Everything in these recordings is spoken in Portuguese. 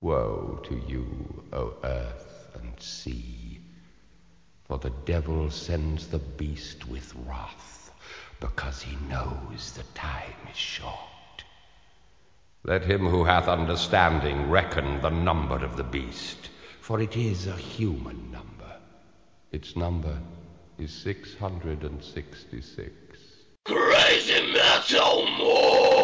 Woe to you, O earth and sea, for the devil sends the beast with wrath, because he knows the time is short. Let him who hath understanding reckon the number of the beast, for it is a human number. Its number is 666. Crazy Metal Mind!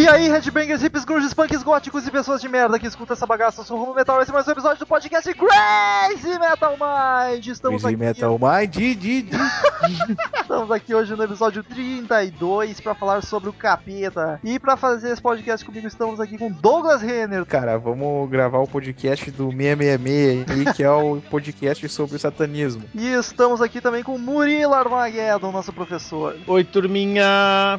E aí, headbangers, hips, grunges, punks, góticos e pessoas de merda que escutam essa bagaça, eu sou o Rumo Metal, esse é mais um episódio do podcast Crazy Metal Mind! Estamos Crazy aqui, Metal Mind, di, di, di. estamos aqui hoje no episódio 32 para falar sobre o capeta. E para fazer esse podcast comigo, estamos aqui com Douglas Renner. Cara, vamos gravar o podcast do 666 aí, que é o podcast sobre o satanismo. E estamos aqui também com Murilo Armageddon, nosso professor. Oi, turminha!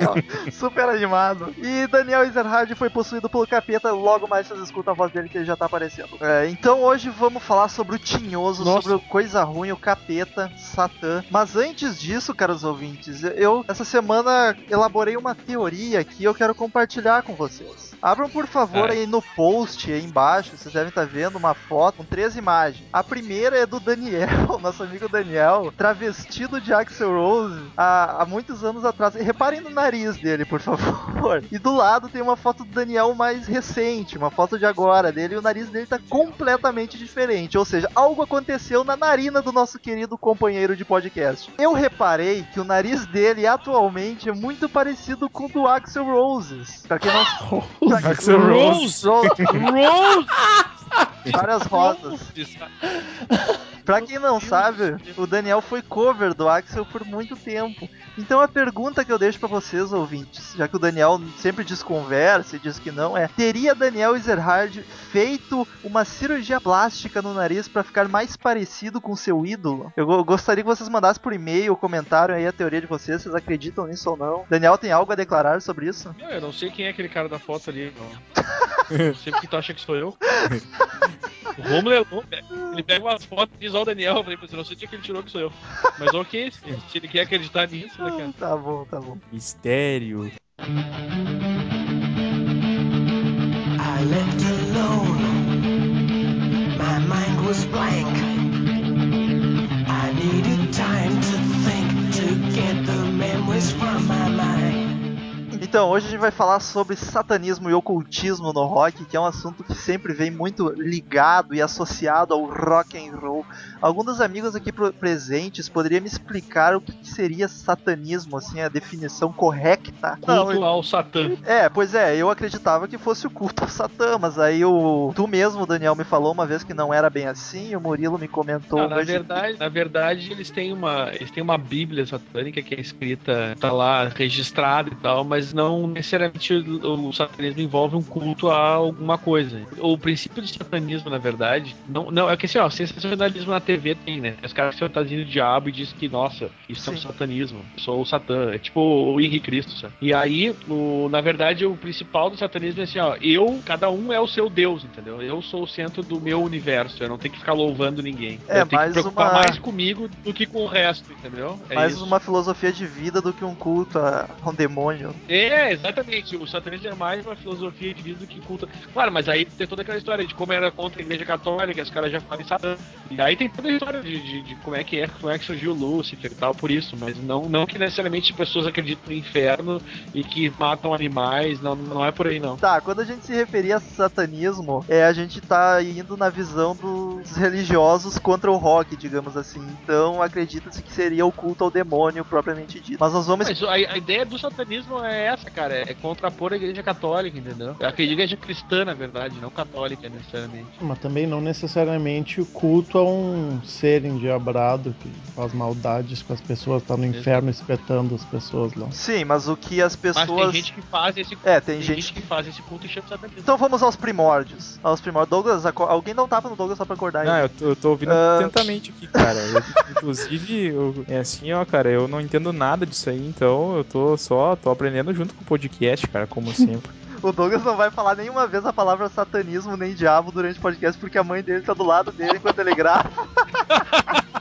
Super animado. E Daniel Ezerhard foi possuído pelo capeta, logo mais vocês escutam a voz dele que ele já tá aparecendo. É, então hoje vamos falar sobre o tinhoso, Nossa. sobre o coisa ruim, o capeta, Satã. Mas antes disso, caros ouvintes, eu essa semana elaborei uma teoria que eu quero compartilhar com vocês. Abram por favor É. aí no post aí embaixo, vocês devem estar vendo uma foto com três imagens. A primeira é do Daniel, nosso amigo Daniel, travestido de Axel Rose há, há muitos anos atrás. E reparem no nariz dele, por favor. E do lado tem uma foto do Daniel mais recente, uma foto de agora dele, e o nariz dele tá completamente diferente. Ou seja, algo aconteceu na narina do nosso querido companheiro de podcast. Eu reparei que o nariz dele atualmente é muito parecido com o do Axel Roses. Pra quem não. Axl Rose. Rose. Rose! Várias rosas. Pra quem não sabe, o Daniel foi cover do Axel por muito tempo. Então a pergunta que eu deixo pra vocês, ouvintes, já que o Daniel sempre desconversa e diz que não, é: teria Daniel Ezerhard feito uma cirurgia plástica no nariz pra ficar mais parecido com seu ídolo? Eu go- gostaria que vocês mandassem por e-mail, comentário aí a teoria de vocês, vocês acreditam nisso ou não? Daniel tem algo a declarar sobre isso? Eu não sei quem é aquele cara da foto ali, não. Não sei porque tu acha que sou eu. O Romulo é louco, né? Ele pega umas fotos e diz, ó o Daniel, eu falei, mas não sei de que ele tirou que sou eu. Mas ok, se se ele quer acreditar nisso, né, cara? Tá bom, tá bom. Mistério. I left alone. My mind was blank. I needed time to think to get the memories from my mind. Então, hoje a gente vai falar sobre satanismo e ocultismo no rock, que é um assunto que sempre vem muito ligado e associado ao rock and roll. Alguns dos amigos aqui presentes poderiam me explicar o que seria satanismo, assim, a definição correta? Culto ao Satã. É, pois é, eu acreditava que fosse o culto ao Satã, mas aí o tu mesmo, Daniel, me falou uma vez que não era bem assim, e o Murilo me comentou Ah, na hoje. verdade, na verdade, eles têm uma, eles têm uma Bíblia satânica que é escrita, tá lá registrada e tal, mas não necessariamente o, o satanismo envolve um culto a alguma coisa. O princípio do satanismo, na verdade, não, não é que assim, ó, sensacionalismo na TV tem, né? Os caras se fantasiam do diabo e dizem que, nossa, isso é um Sim. satanismo, eu sou o Satã, é tipo o Henrique Cristo, sabe? E aí, o, na verdade, o principal do satanismo é assim, ó, eu, cada um é o seu Deus, entendeu? Eu sou o centro do meu universo, eu não tenho que ficar louvando ninguém. É, eu tenho que preocupar uma- mais comigo do que com o resto, entendeu? É mais isso. uma filosofia de vida do que um culto a um demônio. É, exatamente. O satanismo é mais uma filosofia de vida do que culto. Claro, mas aí tem toda aquela história de como era contra a igreja católica, os caras já falam em Satã. E aí tem toda a história de, de- de como é que é, como é que surgiu Lúcifer e tal, por isso. Mas não, não que necessariamente pessoas acreditam no inferno e que matam animais, não, não é por aí não. Tá, quando a gente se referir a satanismo, é a gente tá indo na visão dos religiosos contra o rock, digamos assim. Então acredita-se que seria o culto ao demônio propriamente dito. Mas nós vamos. Mas a, a ideia do satanismo é essa, essa, cara. É contrapor a igreja católica, entendeu? A igreja cristã, na verdade, não católica necessariamente. Mas também não necessariamente o culto a um ser endiabrado que faz maldades com as pessoas, tá no inferno espetando as pessoas lá. Sim, mas o que as Mas pessoas. tem gente que faz esse culto. É, tem tem gente gente que faz esse culto e chama de satanismo. Então vamos aos primórdios. Aos primórdios. Douglas, aco- alguém dá um tapa no Douglas só pra acordar Não, eu tô, eu tô ouvindo Ah. atentamente aqui, cara. Eu, inclusive, eu- é assim, ó, cara, eu não entendo nada disso aí, então eu tô só, tô aprendendo junto com o podcast, cara, como sempre. O Douglas não vai falar nenhuma vez a palavra satanismo nem diabo durante o podcast porque a mãe dele tá do lado dele enquanto ele grava.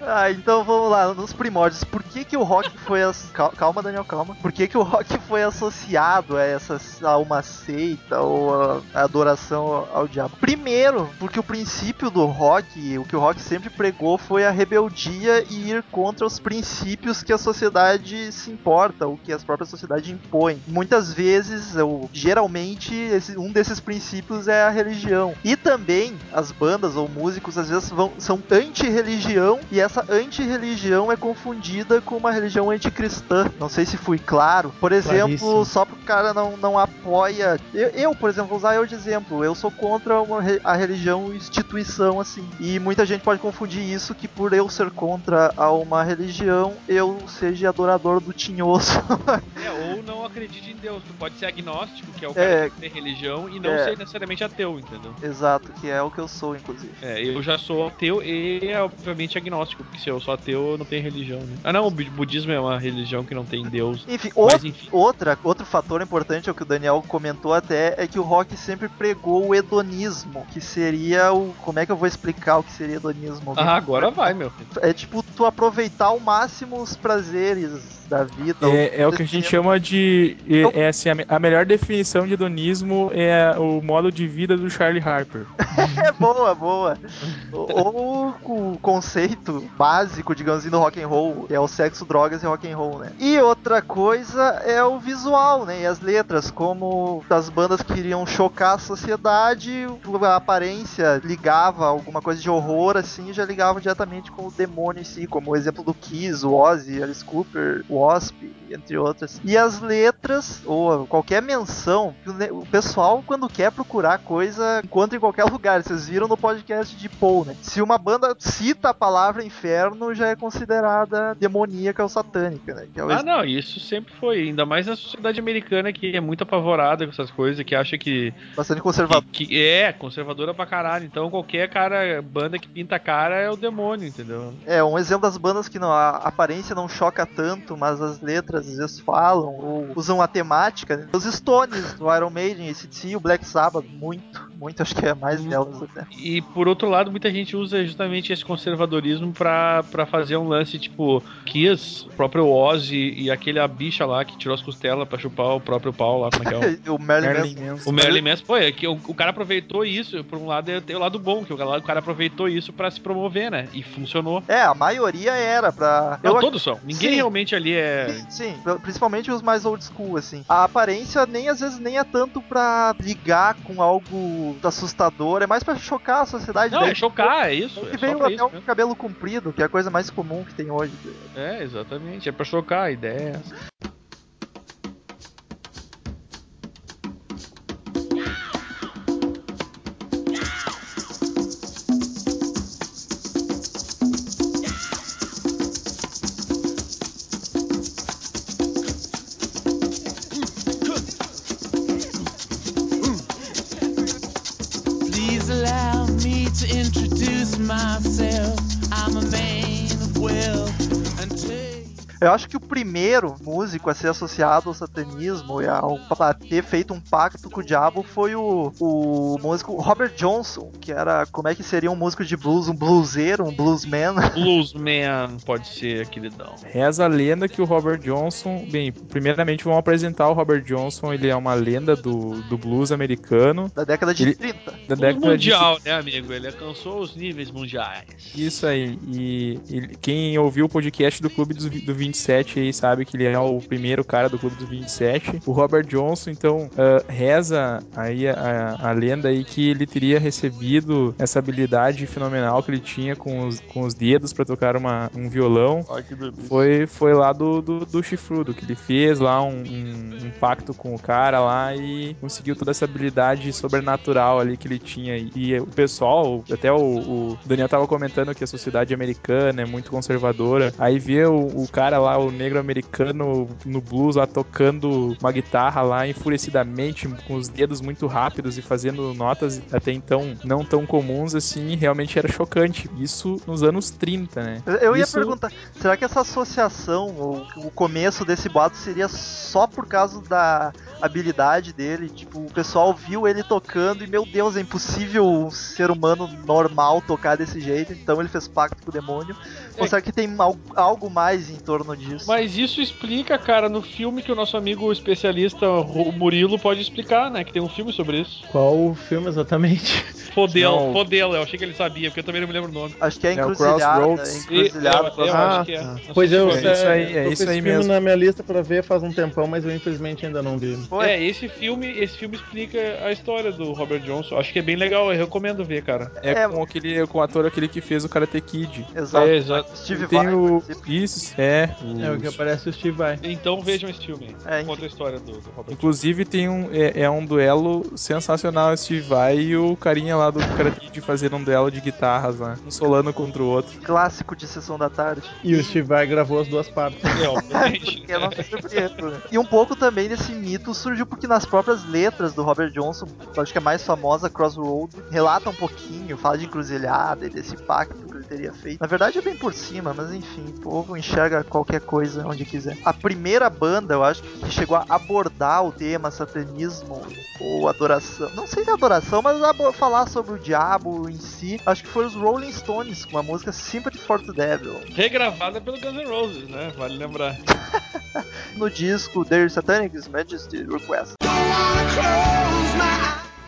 ah, então vamos lá, nos primórdios. Por que que o rock foi... As... Cal- Calma, Daniel, calma. Por que que o rock foi associado a, essa, a uma seita ou a, adoração ao, diabo? Primeiro, porque o princípio do rock, o que o rock sempre pregou foi a rebeldia e ir contra os princípios que a sociedade se importa, o que as próprias sociedade impõe. Muitas vezes, ou geralmente, esse- um desses princípios é a religião. E também as bandas ou músicos às vezes vão, são anti-religião e essa anti-religião é confundida com uma religião anticristã. Não sei se fui claro. Por exemplo, Claríssimo. só porque o cara não, não apoia. Eu, eu, por exemplo, vou usar eu de exemplo. Eu sou contra uma a religião instituição, assim. E muita gente pode confundir isso que por eu ser contra a uma religião, eu seja adorador do tinhoso. É, ou não acredite em Deus. Tu pode ser agnóstico, que é o É. cara que tem religião, e não É. ser necessariamente ateu, entendeu? Exato, que é o que eu sou, inclusive. É, eu já sou ateu e, obviamente, agnóstico, porque se eu sou ateu, eu não tenho religião, né? Ah, não, o bu- budismo é uma religião que não tem Deus. Enfim, Mas, outra, enfim. outra, outro fator importante, é o que o Daniel comentou até, é que o rock sempre pregou o hedonismo, que seria o. Como é que eu vou explicar o que seria hedonismo? Ah, agora vai, meu filho. É tipo tu aproveitar ao máximo os prazeres da vida. É, é o que a gente chama de. É, é assim, a, a melhor definição de hedonismo é o modo de vida do Charlie Harper. É boa, boa. Ou o conceito básico, digamos assim, do rock and roll, é o sexo, drogas e rock and roll, né? E outra coisa é o visual, né? E as letras, como as bandas queriam chocar a sociedade, a aparência ligava alguma coisa de horror, assim, já ligava diretamente com o demônio em si, como o exemplo do Kiss, o Ozzy, Alice Cooper, o Wasp, entre outras. E as letras, ou qualquer menção, que o pessoal, quando quer procurar coisa, encontra em qualquer lugar. Vocês viram no podcast de Paul, né? Se uma banda cita a palavra inferno, já é considerada demoníaca ou satânica, né? É o Ah, não, isso sempre foi. Ainda mais na sociedade americana que é muito apavorada com essas coisas, que acha que, bastante conservador. que, que é conservadora pra caralho. Então qualquer cara, banda que pinta a cara é o demônio, entendeu? É, um exemplo das bandas que não, a aparência não choca tanto, mas as letras às vezes falam, ou usam a temática. né? Os Stones, do Iron Maiden, esse o Black Sabbath, muito, muito, acho que é mais delas até. E por outro lado, muita gente usa justamente esse conservadorismo pra, pra fazer um lance tipo Kiss, o próprio Ozzy e aquele a bicha lá que tirou as costelas pra chupar o próprio pau lá, como é que é? o- Merlin Manson. O Marilyn Manson, pô, é que o, o cara aproveitou isso, por um lado é- tem o lado bom, que o cara, o cara aproveitou isso pra se promover, né? E funcionou. É, a maioria era pra. Não, eu todos são. Ninguém Sim. realmente ali é. Sim, sim, principalmente os mais old school, assim. A aparência nem às vezes nem é tanto pra ligar com algo assustador, é mais pra chocar a sociedade. Não, Daí é chocar, é isso. Que É isso um mesmo. cabelo comprido, que é a coisa mais comum que tem hoje. É, exatamente. É pra chocar, a Eu acho que o primeiro músico a ser associado ao satanismo e ao, a ter feito um pacto com o diabo foi o, o músico Robert Johnson, que era, como é que seria um músico de blues, um blueseiro, um bluesman. Bluesman pode ser, queridão. Reza a lenda que o Robert Johnson. Bem, primeiramente vamos apresentar o Robert Johnson. Ele é uma lenda do, do blues americano. Da década de Ele- 30. Da Blues década mundial, né, amigo? Ele alcançou os níveis mundiais. de. Isso aí. E, e quem ouviu o podcast do Clube dos- do, 27 aí sabe que ele é o primeiro cara do Clube dos 27. O Robert Johnson, então, ah, reza aí a, a lenda aí que ele teria recebido essa habilidade fenomenal que ele tinha com os, com os dedos pra tocar uma, um violão. Ai. Foi, foi lá do, do, do chifrudo, que ele fez lá um, um- um pacto com o cara lá e conseguiu toda essa habilidade sobrenatural ali que ele tinha. E o pessoal, até o, o Daniel tava comentando que a sociedade americana é muito conservadora. Aí vê o, o cara lá, o negro americano no blues lá tocando uma guitarra lá enfurecidamente, com os dedos muito rápidos e fazendo notas até então não tão comuns assim, realmente era chocante. Isso nos anos 30, né? Eu- Eu ia Isso- perguntar, será que essa associação, o, o começo desse boato seria só por causa da habilidade dele? Tipo, o pessoal viu ele tocando e, meu Deus, é impossível um ser humano normal tocar desse jeito, então ele fez pacto com o demônio. Ou É. será que tem al- algo mais em torno disso? Mas isso explica, cara, no filme que o nosso amigo especialista o Murilo pode explicar, né? Que tem um filme sobre isso. Qual o filme exatamente? Fodelo, Não. Fodelo, eu achei que ele sabia, porque eu também não me lembro o nome. Acho que é É o encruzilhada. Crossroads. é encruzilhada. E- é. tá. Sei Pois eu. É isso aí, é isso aí esse filme mesmo. na minha lista pra ver faz um tempão, mas eu infelizmente ainda não vi. Pô, É, esse filme, esse filme explica a história do Robert Johnson. Acho que é bem legal, eu recomendo ver, cara. É, É. com aquele com o ator aquele que fez o Karate Kid. Exato. É, exato. Steve E tem Vai o isso é, É o que aparece o Steve Vai. Então vejam esse filme. É, Conta a história do, do Robert Inclusive tem um é, é um duelo sensacional Steve Vai e o carinha lá do Karate Kid fazendo um duelo de guitarras lá, um solando contra o outro. Clássico de sessão da tarde. E o Steve Vai gravou as duas partes. Johnson. É, obviamente. Porque não se surpreendo, né? E um pouco também desse mito surgiu porque nas próprias letras do Robert Johnson, eu acho que a mais famosa, Crossroad, relata um pouquinho, fala de encruzilhada e desse pacto que ele teria feito. Na verdade é bem por cima, mas enfim, o povo enxerga qualquer coisa onde quiser. A primeira banda, eu acho que chegou a abordar o tema satanismo ou adoração. Não sei se é adoração, mas falar sobre o diabo em si. Acho que foi os Rolling Stones com a música Sympathy for the Devil. Regravada pelo Guns N' Roses, né? Vale lembrar. No disco Their Satanic Majesty Request.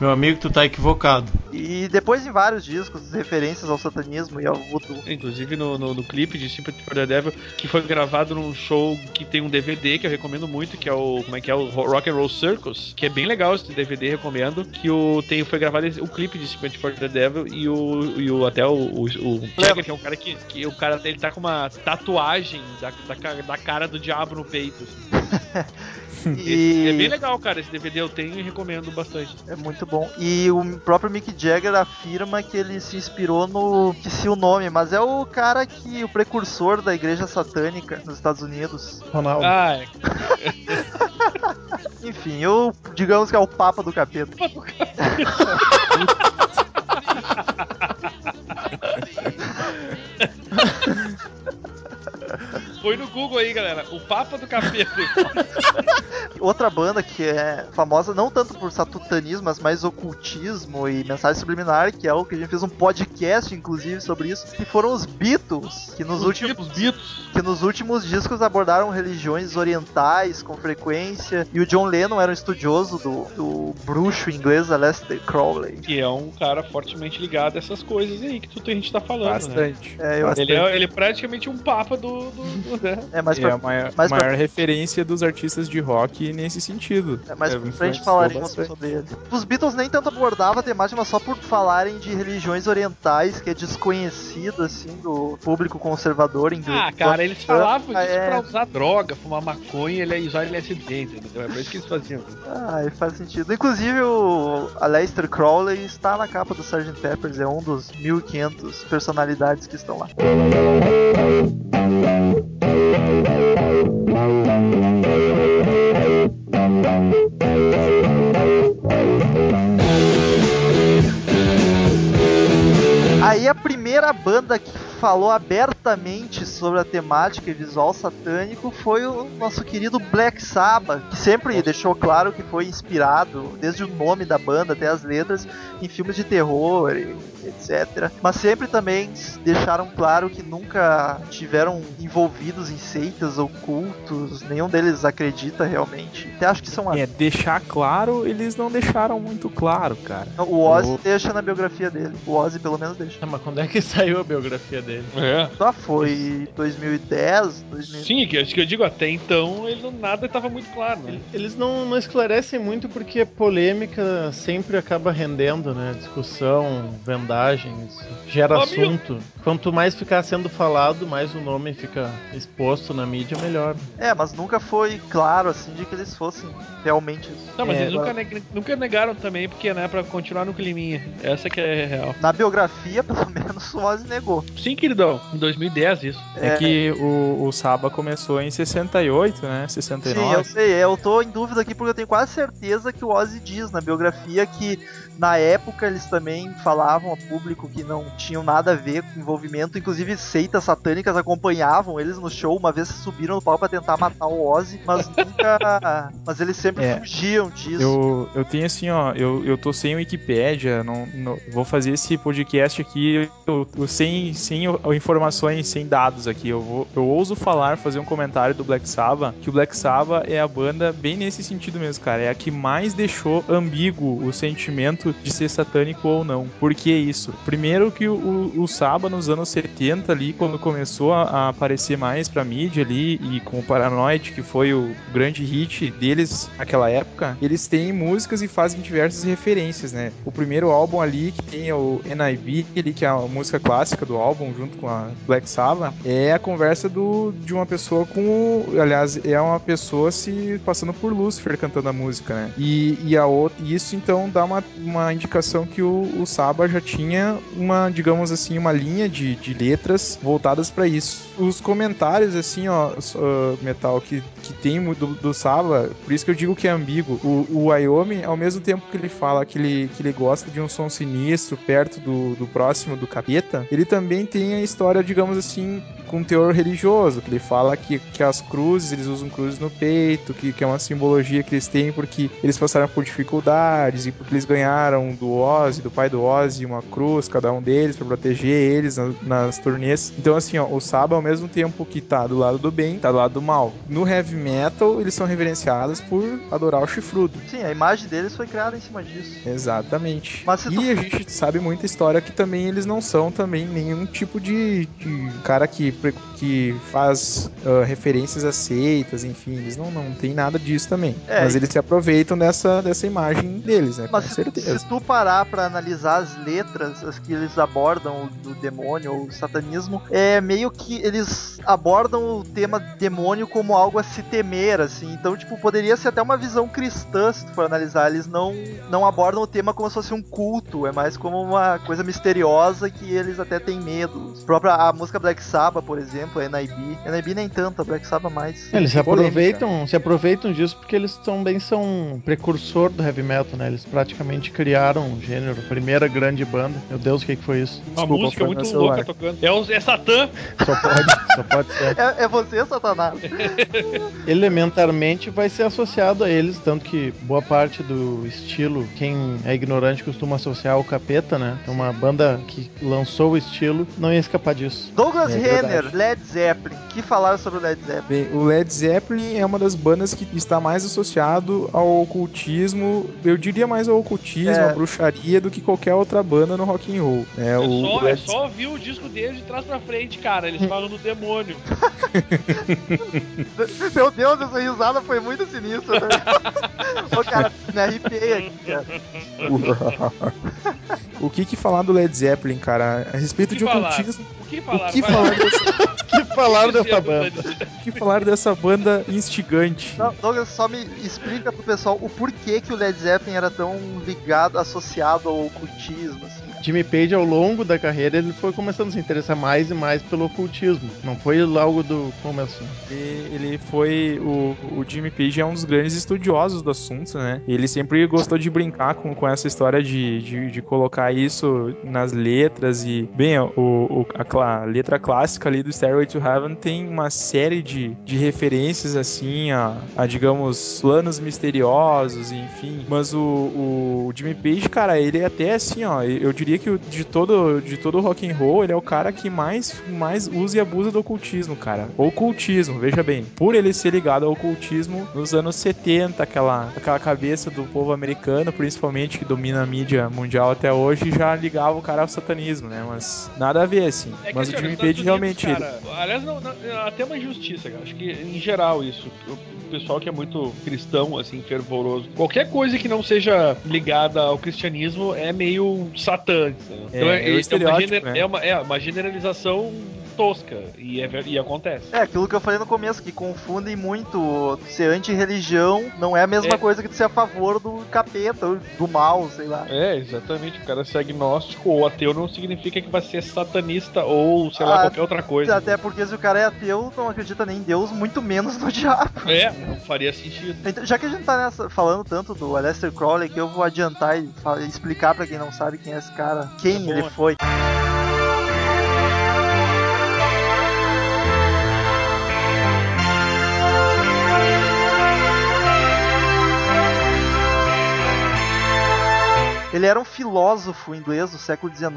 Meu amigo, tu tá equivocado. E depois em vários discos, referências ao satanismo e ao voodoo. Inclusive no, no, no clipe de Sympathy for the Devil, que foi gravado num show que tem um DVD que eu recomendo muito, que é o como é que é o Rock and Roll Circus, que é bem legal esse DVD, recomendo. Que o tem foi gravado o clipe de Sympathy for the Devil e o, e o até o, o, o Jagger, que é um cara que, que o cara ele tá com uma tatuagem da, da, da cara do diabo no peito. assim. E É bem legal, cara. Esse DVD eu tenho e recomendo bastante. é muito bom. E o próprio Mick Jagger afirma que ele se inspirou no. que se o nome, mas é o cara que. o precursor da igreja satânica nos Estados Unidos. Ronaldo. Ah, é. Enfim, eu digamos que é o Papa do Capeta. Foi no Google aí, galera. O Papa do Capeta. Outra banda que é famosa não tanto por satutanismo, mas mais ocultismo e mensagem subliminar, que é o que a gente fez um podcast, inclusive, sobre isso, que foram os Beatles, que nos últimos Beatles. que nos últimos discos abordaram religiões orientais com frequência, e o John Lennon era um estudioso do, do bruxo inglês Aleister Crowley. Que é um cara fortemente ligado a essas coisas aí que tu, a gente tá falando, né? Bastante. É, eu- Ele é, ele é praticamente um papa do. do, do né? É mais é pra, a maior, mais pra- maior referência dos artistas de rock nesse sentido. é, mais É, pra frente influenciou falaremos sobre ele. Os Beatles nem tanto abordavam a temática, mas só por falarem de religiões orientais, que é desconhecido, assim, do público conservador inglês. Ah, cara, eles falavam disso é. pra usar droga, fumar maconha e usar LSD, entendeu? É por isso que eles faziam. Ah, faz sentido. Inclusive o Aleister Crowley está na capa do Sgt. Peppers, é um dos 1500 personalidades que estão lá. Aí a primeira banda que falou abertamente sobre a temática e visual satânico foi o nosso querido Black Sabbath, que sempre deixou claro que foi inspirado, desde o nome da banda até as letras, em filmes de terror, e etc. Mas sempre também deixaram claro que nunca tiveram envolvidos em seitas ou cultos, nenhum deles acredita realmente. Até acho que são É, deixar claro, eles não deixaram muito claro, cara. o Ozzy O- deixa na biografia dele. O Ozzy pelo menos deixa. Ah, mas quando é que saiu a biografia dele? Dele. É. Só foi 2010, 2000. Sim, que acho que eu digo, até então ele não, nada estava muito claro, né? Eles não, não esclarecem muito porque polêmica sempre acaba rendendo, né? Discussão, vendagens, gera assunto. Quanto mais ficar sendo falado, mais o nome fica exposto na mídia, melhor. É, mas nunca foi claro assim de que eles fossem realmente. Não, mas É, eles nunca, neg- nunca negaram também, porque, né, pra continuar no climinha. Essa que é real. Na biografia, pelo menos, o Ozzy negou. Sim, queridão. Em 2010, isso. É, que o, o Saba começou em 68, né? 69. Sim, eu sei, eu tô em dúvida aqui porque eu tenho quase certeza que o Ozzy diz na biografia que na época eles também falavam a público que não tinham nada a ver com envolvimento, inclusive seitas satânicas acompanhavam eles no show, uma vez subiram no palco pra tentar matar o Ozzy, mas nunca. mas eles sempre É. fugiam disso. Eu, eu tenho assim, ó, eu, eu tô sem Wikipédia, não, não- vou fazer esse podcast aqui eu, eu sem, sem o- informações, sem dados aqui. Eu, vou, eu ouso falar, fazer um comentário do Black Sabbath, que o Black Sabbath é a banda bem nesse sentido mesmo, cara. É a que mais deixou ambíguo o sentimento de ser satânico ou não. Por que isso? Primeiro que o, o, Sabbath nos anos 70 ali, quando começou a, a aparecer mais pra mídia ali, e com o Paranoid, que foi o grande hit deles naquela época, eles têm músicas e fazem diversas referências, né? O primeiro álbum ali, que tem o NIB, ali, que é a música clássica do álbum, junto com a Black Sabbath, é a conversa do, de uma pessoa com. Aliás, é uma pessoa se passando por Lucifer cantando a música, né? E, e, a outra, e isso então dá uma, uma indicação que o, o Saba já tinha uma, digamos assim, uma linha de, de letras voltadas pra isso. Os comentários, assim, ó, Metal, que, que tem do, do Saba, por isso que eu digo que é ambíguo. O, o Wyoming, ao mesmo tempo que ele fala que ele, que ele gosta de um som sinistro perto do, do próximo do capeta, ele também tem a história, digamos assim, com teor religioso, que ele fala que, que as cruzes, eles usam cruzes no peito, que, que é uma simbologia que eles têm porque eles passaram por dificuldades e porque eles ganharam do Ozzy, do pai do Ozzy, uma cruz, cada um deles, pra proteger eles na- nas turnês. Então, assim, ó, o Saba, ao mesmo tempo que tá do lado do bem, tá do lado do mal. No heavy metal, eles são reverenciados por adorar o chifrudo. Sim, a imagem deles foi criada em cima disso. Exatamente. Mas se tu- E a gente sabe muita história que também eles não são também nenhum tipo de, de cara que, que faz ah, referências a seitas, enfim, eles não, não tem nada disso também. É, Mas eles se aproveitam dessa, dessa imagem deles, né? Mas com se, certeza. se tu parar pra analisar as letras, as que eles abordam do demônio ou satanismo, é meio que eles abordam o tema demônio como algo a se temer, assim. Então, tipo, poderia ser até uma visão cristã, se tu for analisar. Eles não, não abordam o tema como se fosse um culto, é mais como uma coisa misteriosa que eles até têm medo. A própria a música Black Sabbath, por exemplo, a NIB. NIB nem tanto, a Black Sabbath mais. Eles se polêmica. aproveitam, se aproveitam disso porque eles também são um precursor do heavy metal, né? Eles praticamente criaram um gênero, a primeira grande banda. Meu Deus, o que, que foi isso? Uma Desculpa, música muito celular. louca tocando. É, o, é Satã. Só pode, só pode ser. É, é você, Satanás. Elementarmente vai ser associado a eles, tanto que boa parte do estilo, quem é ignorante costuma associar ao capeta, né? Então uma banda que lançou o estilo não ia escapar disso. Douglas É Renner, verdade. Led Zeppelin. que falaram sobre o Led Zeppelin? Bem, o Led Zeppelin é uma das bandas que está mais associado ao ocultismo, eu diria mais ao ocultismo, É. à bruxaria do que qualquer outra banda no rock and roll. É, É o só, é Led só ouvir o disco deles de trás pra frente, cara. Eles falam do demônio. Meu Deus, essa risada foi muito sinistra. Né? Ô, cara, me arrepiei aqui, cara. O que que falar do Led Zeppelin, cara? A respeito O que de ocultismo, O que o falaram? que Vai falar dessa, que falaram dessa banda? o que falar dessa banda instigante? Não, Douglas, só me explica pro pessoal o porquê que o Led Zeppelin era tão ligado, associado ao ocultismo, assim. Jimmy Page, ao longo da carreira, ele foi começando a se interessar mais e mais pelo ocultismo. Não foi logo do começo. Ele, ele foi. O, o Jimmy Page é um dos grandes estudiosos do assunto, né? Ele sempre gostou de brincar com, com essa história de, de, de colocar isso nas letras e. Bem, o, o- a, cla- letra clássica ali do Stairway to Heaven tem uma série de, de referências assim a, a, digamos, planos misteriosos, enfim. Mas o, o Jimmy Page, cara, ele é até assim, ó, eu diria que de todo de todo rock and roll, ele é o cara que mais mais usa e abusa do ocultismo, cara. Ocultismo, veja bem, por ele ser ligado ao ocultismo nos anos 70, aquela aquela cabeça do povo americano, principalmente que domina a mídia mundial até hoje, já ligava o cara ao satanismo, né? Mas nada a ver assim. É Mas o assim, Jimmy nos Page realmente cara, aliás, não, não, até uma injustiça, cara. Acho que em geral isso. Pessoal que é muito cristão, assim, fervoroso. Qualquer coisa que não seja ligada ao cristianismo é meio satã. né? Então É, é o uma, gener- né? é uma, é uma generalização tosca. E, é, e acontece. É, aquilo que eu falei no começo, que confundem muito ser anti-religião não é a mesma É. coisa que tu ser a favor do capeta, ou do mal, sei lá. É, exatamente. O cara ser agnóstico ou ateu não significa que vai ser satanista ou, sei lá, Ah, qualquer outra coisa. Até porque se o cara é ateu, não acredita nem em Deus, muito menos no diabo. É, não faria sentido. Então, já que a gente tá nessa, falando tanto do Aleister Crowley, que eu vou adiantar e explicar pra quem não sabe quem é esse cara, quem bom, ele né? foi. Ele era um filósofo inglês do século XIX,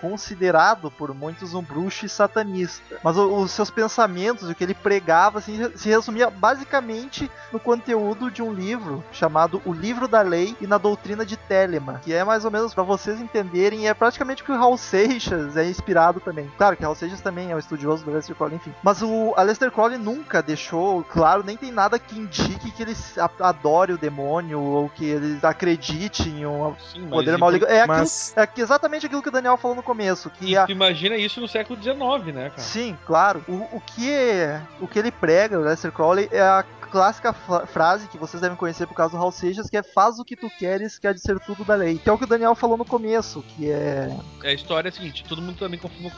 considerado por muitos um bruxo e satanista. Mas os seus pensamentos, o que ele pregava, assim, se resumia basicamente no conteúdo de um livro chamado O Livro da Lei e na Doutrina de Telema, que é mais ou menos para vocês entenderem, é praticamente o que o Hal Seixas é inspirado também. Claro que o Hal Seixas também é um estudioso do Aleister Crowley, enfim. Mas o Aleister Crowley nunca deixou claro, nem tem nada que indique que ele adore o demônio ou que ele acredite em um Sim, poder mal por- ligado. É, aquilo, Mas é exatamente aquilo que o Daniel falou no começo, que a, tu imagina isso no século XIX, né, cara? Sim, claro. O, o, que, o que ele prega, o Lester Crowley, é a clássica fra- frase que vocês devem conhecer por causa do Hal Seixas, que é faz o que tu queres, que há de ser tudo da lei. Que é o que o Daniel falou no começo, que é... A história é a seguinte, todo mundo também confunde,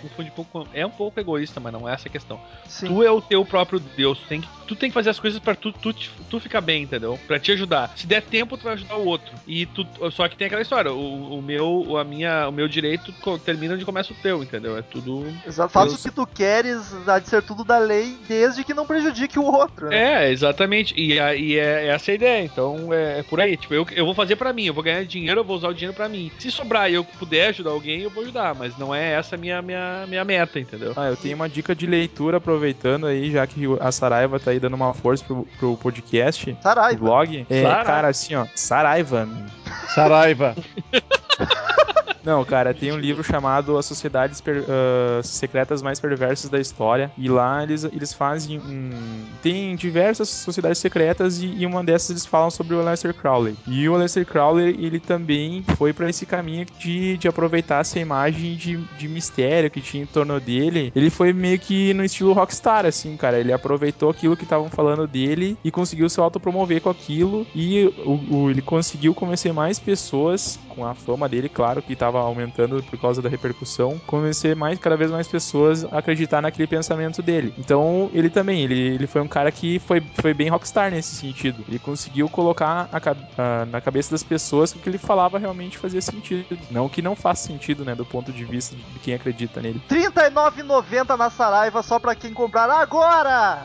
confunde um pouco. com- É um pouco egoísta, mas não é essa a questão. Sim, Tu é o teu próprio Deus. Tu tem que, tu tem que fazer as coisas pra tu, tu, tu ficar bem, entendeu? Pra te ajudar. Se der tempo, tu vai ajudar o outro. E tu, só que tem aquela história, o, o meu, a minha, o meu direito termina onde começa o teu, entendeu? É tudo. exato. Faz o que tu queres, há de ser tudo da lei, desde que não prejudique o outro. Né? É, exatamente. E, a- e é, é essa a ideia. Então é, é por aí. Tipo, eu, eu vou fazer pra mim, eu vou ganhar dinheiro, eu vou usar o dinheiro pra mim. Se sobrar e eu puder ajudar alguém, eu vou ajudar. Mas não é essa a minha, minha, minha meta, entendeu? Ah, eu tenho uma dica de leitura aproveitando aí, já que a Saraiva tá aí dando uma força pro, pro podcast, pro Saraiva. blog. É, Saraiva. cara, assim, ó, Saraiva. Saraiva raiva. Não, cara, tem um livro chamado As Sociedades Per- ah, Secretas Mais Perversas da História. E lá eles, eles fazem um. Tem diversas sociedades secretas e, e uma dessas eles falam sobre o Aleister Crowley. E o Aleister Crowley, ele também foi pra esse caminho de, de aproveitar essa imagem de, de mistério que tinha em torno dele. Ele foi meio que no estilo rockstar, assim, cara. Ele aproveitou aquilo que estavam falando dele e conseguiu se autopromover com aquilo. E o, o- ele conseguiu convencer mais pessoas, com a fama dele, claro, que estava aumentando por causa da repercussão, convencer mais, cada vez mais pessoas a acreditar naquele pensamento dele. Então, ele também, ele, ele foi um cara que foi, foi bem rockstar nesse sentido. Ele conseguiu colocar a a- na cabeça das pessoas que o que ele falava realmente fazia sentido. Não que não faz sentido, né, do ponto de vista de quem acredita nele. R$ 39,90 na Saraiva, só pra quem comprar agora!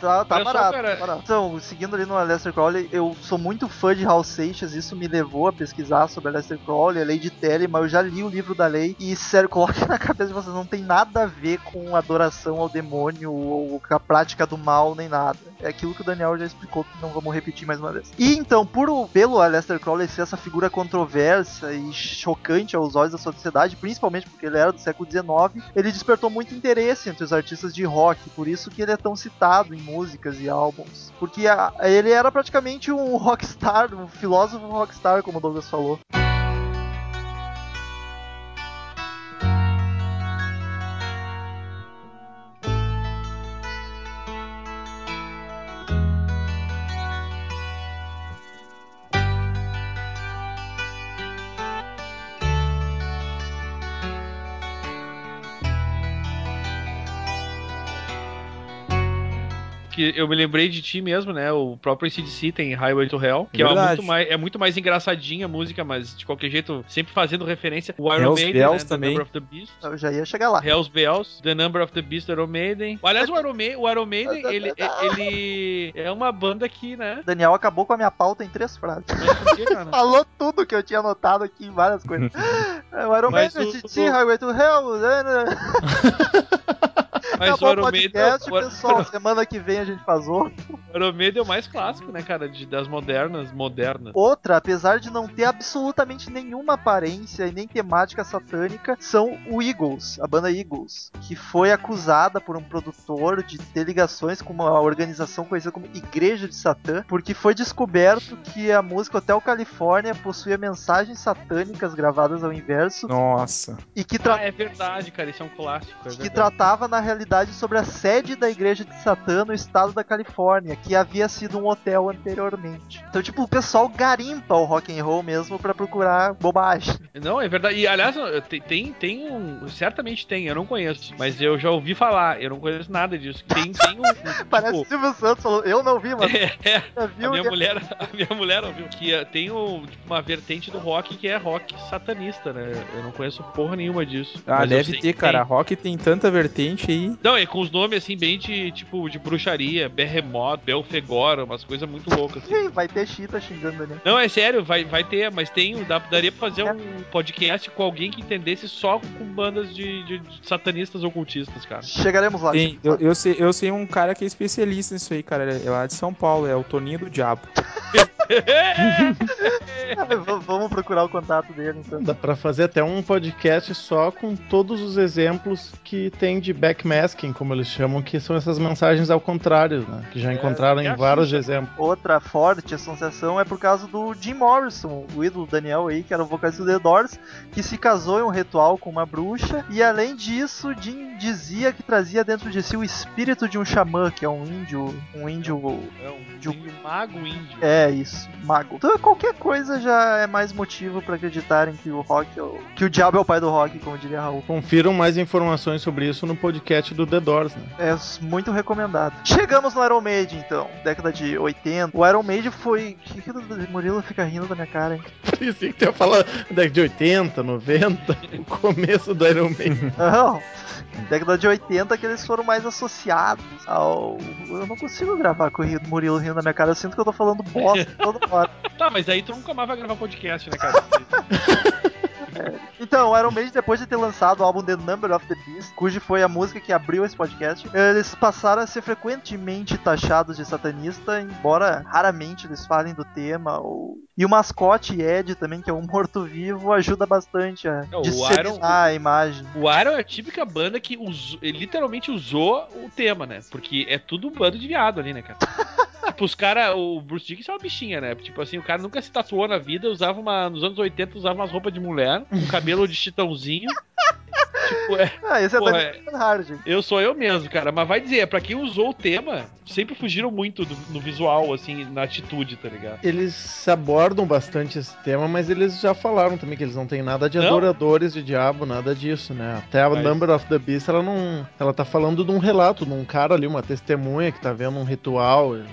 Tá, tá só, barato, cara. tá barato. Então, seguindo ali no Aleister Crowley, eu sou muito fã de Hal Seixas, isso me levou a pesquisar sobre Aleister Crowley, a lei de Telema, eu já li o livro da lei, e sério, coloque na cabeça de vocês, não tem nada a ver com adoração ao demônio ou com a prática do mal, nem nada. É aquilo que o Daniel já explicou, que não vamos repetir mais uma vez. E então, por pelo Aleister Crowley ser essa figura controversa e chocante aos olhos da sociedade, principalmente porque ele era do século XIX, ele despertou muito interesse entre os artistas de rock, por isso que ele é tão citado em músicas e álbuns. Porque a- ele era praticamente um rockstar, um filósofo rockstar, como o Douglas falou. Que eu me lembrei de ti mesmo, né? O próprio ACDC tem Highway to Hell, que é, Verdade. muito mais, é muito mais engraçadinha a música, mas de qualquer jeito, sempre fazendo referência. O Iron Hells Maiden, Bells né? também. The Number of the Beast. Eu já ia chegar lá. Hells Bells, The Number of the Beast, do Iron Maiden. Aliás, o Iron Maiden, o Iron Maiden ele, ele é uma banda aqui, né? Daniel acabou com a minha pauta em três frases. Que? Falou tudo que eu tinha anotado aqui em várias coisas. É, o Iron o- CC, Highway to Hell. Mas Acabou o podcast, o, pessoal. Semana que vem a gente faz outro. o Iron Maiden é o mais clássico, né, cara? De, das modernas, modernas. Outra, apesar de não ter absolutamente nenhuma aparência e nem temática satânica, são o Eagles, a banda Eagles, que foi acusada por um produtor de ter ligações com uma organização conhecida como Igreja de Satã, porque foi descoberto que a música Hotel Califórnia possuía mensagens satânicas gravadas ao inverso Nossa. e que, tra- Ah, é verdade, cara. Isso é um clássico. É que tratava na realidade sobre a sede da Igreja de Satã no estado da Califórnia, que havia sido um hotel anteriormente. Então, tipo, o pessoal garimpa o rock and roll mesmo pra procurar bobagem. Não, é verdade. E aliás, tem, tem, um. Certamente tem, eu não conheço. Mas eu já ouvi falar, eu não conheço nada disso. Tem, tem um. Parece o tipo, Silvio Santos falou, eu não vi, mas é, é, a minha que- mulher, a minha mulher ouviu que eh, tem um, tipo, uma vertente do rock que é rock satanista, né? Eu não conheço porra nenhuma disso. Ah, deve ter, cara. tem. Rock tem tanta vertente aí. Não, é com os nomes assim, bem de tipo de bruxaria, Berremoto, Belfegora, umas coisas muito loucas. assim. Vai ter Chita xingando né? Não, é sério, vai, vai ter, mas tem, dá, daria pra fazer um podcast com alguém que entendesse só com bandas de, de- satanistas ocultistas, cara. Chegaremos lá. Tem, eu, eu, sei, eu sei um cara que é especialista nisso aí, cara. Ele é lá de São Paulo, é o Toninho do Diabo. V- Vamos procurar o contato dele, então. Dá pra fazer até um podcast só com todos os exemplos que tem de backmasking, como eles chamam, que são essas mensagens ao contrário, né? Que já É, encontraram é em a vários exemplos. Outra forte associação é por causa do Jim Morrison, o ídolo Daniel aí, que era o vocalista do The Doors, que se casou em um ritual com uma bruxa, e além disso, Jim dizia que trazia dentro de si o espírito de um xamã, que é um índio, um índio É um, De um- índio mago índio. É isso, mago. Então qualquer coisa já é mais motivo pra acreditarem que o rock, é o- que o diabo é o pai do rock, como diria Raul. Confiram mais informações sobre isso no podcast do The Doors, né? É muito recomendado. Chegamos no Iron Maiden, então, década de 80. O Iron Maiden foi. que que o Murilo fica rindo da minha cara, hein? Parecia que tu ia falar década de 80, 90, o começo do Iron Maiden. Não. Década de 80 que eles foram mais associados ao. Eu não consigo gravar com o Murilo rindo da minha cara, eu sinto que eu tô falando bosta toda hora. Tá, mas aí tu nunca mais vai gravar podcast, né, cara? Então, o Iron Maiden, depois de ter lançado o álbum The Number of the Beast, cujo foi a música que abriu esse podcast, eles passaram a ser frequentemente taxados de satanista, embora raramente eles falem do tema. Ou... E o mascote Ed também, que é um morto-vivo, ajuda bastante a É, o disseminar Iron- a imagem. O Iron é a típica banda que usou, literalmente usou o tema, né? Porque é tudo um bando de viado ali, né, cara? tipo, os caras. O Bruce Dickinson é uma bichinha, né? Tipo assim, o cara nunca se tatuou na vida, usava uma. Nos anos 80 usava umas roupas de mulher, um cabelo de chitãozinho. Tipo, é. Ah, esse é Porra, Daniel Hard. Eu sou eu mesmo, cara. Mas vai dizer, pra quem usou o tema, sempre fugiram muito do- no visual, assim, na atitude, tá ligado? Eles abordam bastante esse tema, mas eles já falaram também que eles não têm nada de Não? adoradores de diabo, nada disso, né? Até a Mas- Number of the Beast, ela não. Ela tá falando de um relato, de um cara ali, uma testemunha que tá vendo um ritual, um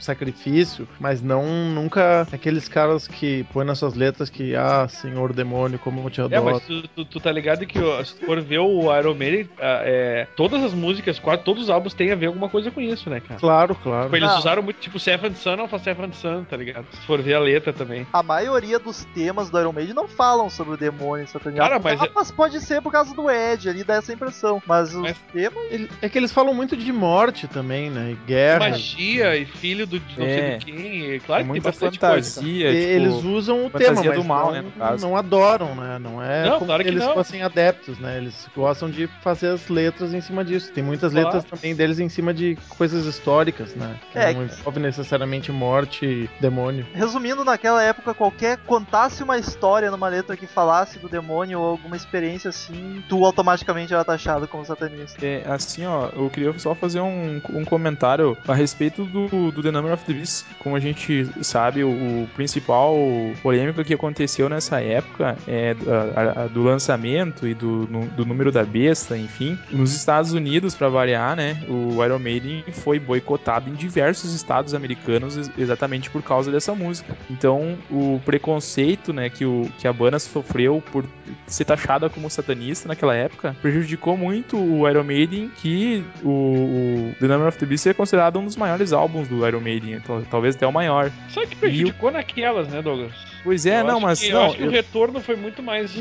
sacrifício, mas não nunca aqueles caras que põem nas suas letras que, ah, senhor demônio, como eu te É, adoro. mas tu, tu- tu tá ligado que ó, se tu for ver o Iron Maiden, ah, é, todas as músicas, quase todos os álbuns têm a ver alguma coisa com isso, né, cara? Claro, claro. Tipo, eles Não. usaram muito, tipo, Seventh Son of a Seventh Son, tá ligado? Se for ver a letra também. A maioria dos temas do Iron Maiden não falam sobre o demônio satanismo. Cara, mas Ah, mas pode ser por causa do Ed ali, dá essa impressão. Mas os Mas- temas. É que eles falam muito de morte também, né? E guerra. Magia e filho do de não sei É. do quem. e Claro É que tem bastante coisa. fantasia, eles tipo... usam o tema, mas do mal, não, né, no caso. não adoram, né? Não é Não, como claro se que eles não. fossem adeptos, né? Eles gostam de fazer as letras em cima disso. Tem muitas Claro. letras também deles em cima de coisas históricas, né? Que É, não envolve necessariamente morte e demônio. Resumindo, naquela época, qualquer contasse uma história numa letra que falasse do demônio ou alguma experiência assim, tu automaticamente era taxado como satanista. É, assim, ó, eu queria só fazer um, um comentário a respeito do, do The Number of the Beast. Como a gente sabe, o, o principal polêmica que aconteceu nessa época é do, a- a- do lançamento e do, do número da besta, enfim. Nos Estados Unidos, para variar, né, o Iron Maiden foi boicotado em diversos estados americanos ex- exatamente por causa dessa música. Então, o preconceito, né, que, o, que a banda sofreu por ser taxada como satanista naquela época prejudicou muito o Iron Maiden, que o, o The Number of the Beast é considerado um dos maiores álbuns do Iron Maiden, então, talvez até o maior. Só que prejudicou naquelas, né, Douglas? Pois é, Eu não, mas que- não, eu acho que eu- o retorno foi muito mais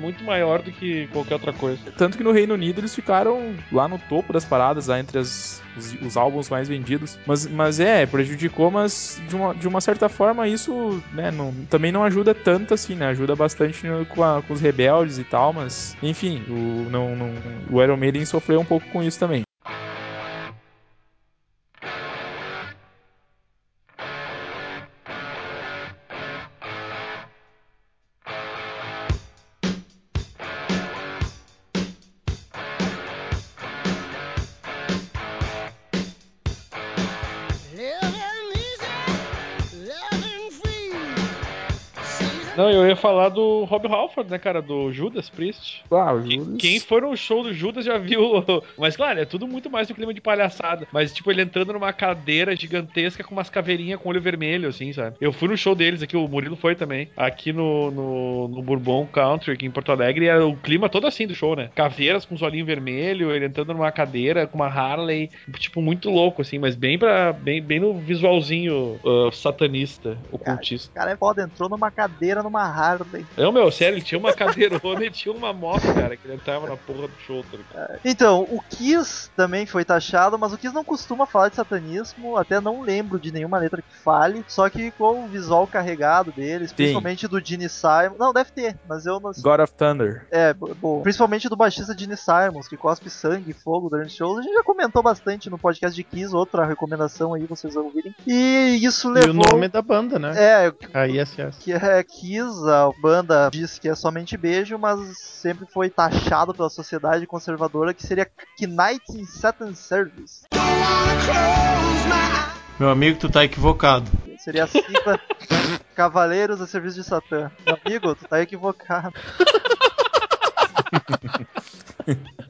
muito maior do que qualquer outra coisa. Tanto que no Reino Unido eles ficaram lá no topo das paradas, lá entre as- os, os álbuns mais vendidos. Mas, mas é, prejudicou, mas de uma, de uma certa forma isso né, não- também não ajuda tanto assim, né? Ajuda bastante com, a- com os rebeldes e tal, mas enfim, o, não, não- o Iron Maiden sofreu um pouco com isso também. Do Rob Halford, né, cara, do Judas Priest. Ah, o Que- Judas- Quem for no show do Judas já viu. Mas claro, é tudo muito mais do clima de palhaçada. Mas, tipo, ele entrando numa cadeira gigantesca com umas caveirinhas com olho vermelho, assim, sabe? Eu fui no show deles aqui, o Murilo foi também. Aqui no, no, no Bourbon Country, aqui em Porto Alegre, era o clima todo assim do show, né? Caveiras com os olhinhos vermelhos, ele entrando numa cadeira com uma Harley. Tipo, muito louco, assim, mas bem, pra, bem, bem no visualzinho uh, satanista, ocultista. O cara é foda, entrou numa cadeira numa Harley. Não, meu, sério, ele tinha uma cadeirona e tinha uma moto, cara, que ele entrava na porra do show, tá? Então, o Kiss também foi taxado, mas o Kiss não costuma falar de satanismo, até não lembro de nenhuma letra que fale, só que com o visual carregado deles, principalmente do Gene Simon. Não, deve ter, mas eu não God of Thunder. É, bo- bom, principalmente do baixista Gene Simons, que cospe sangue e fogo durante shows. A gente já comentou bastante no podcast de Kiss, outra recomendação aí, vocês ouvirem. E isso E o levou. nome da banda, né? É, A ISS. que é Kiss, a banda diz que é somente beijo, mas sempre foi taxado pela sociedade conservadora que seria Knight in Satan Service. Meu amigo, tu tá equivocado. Seria a sigla Cavaleiros a Serviço de Satã. Meu amigo, tu tá equivocado.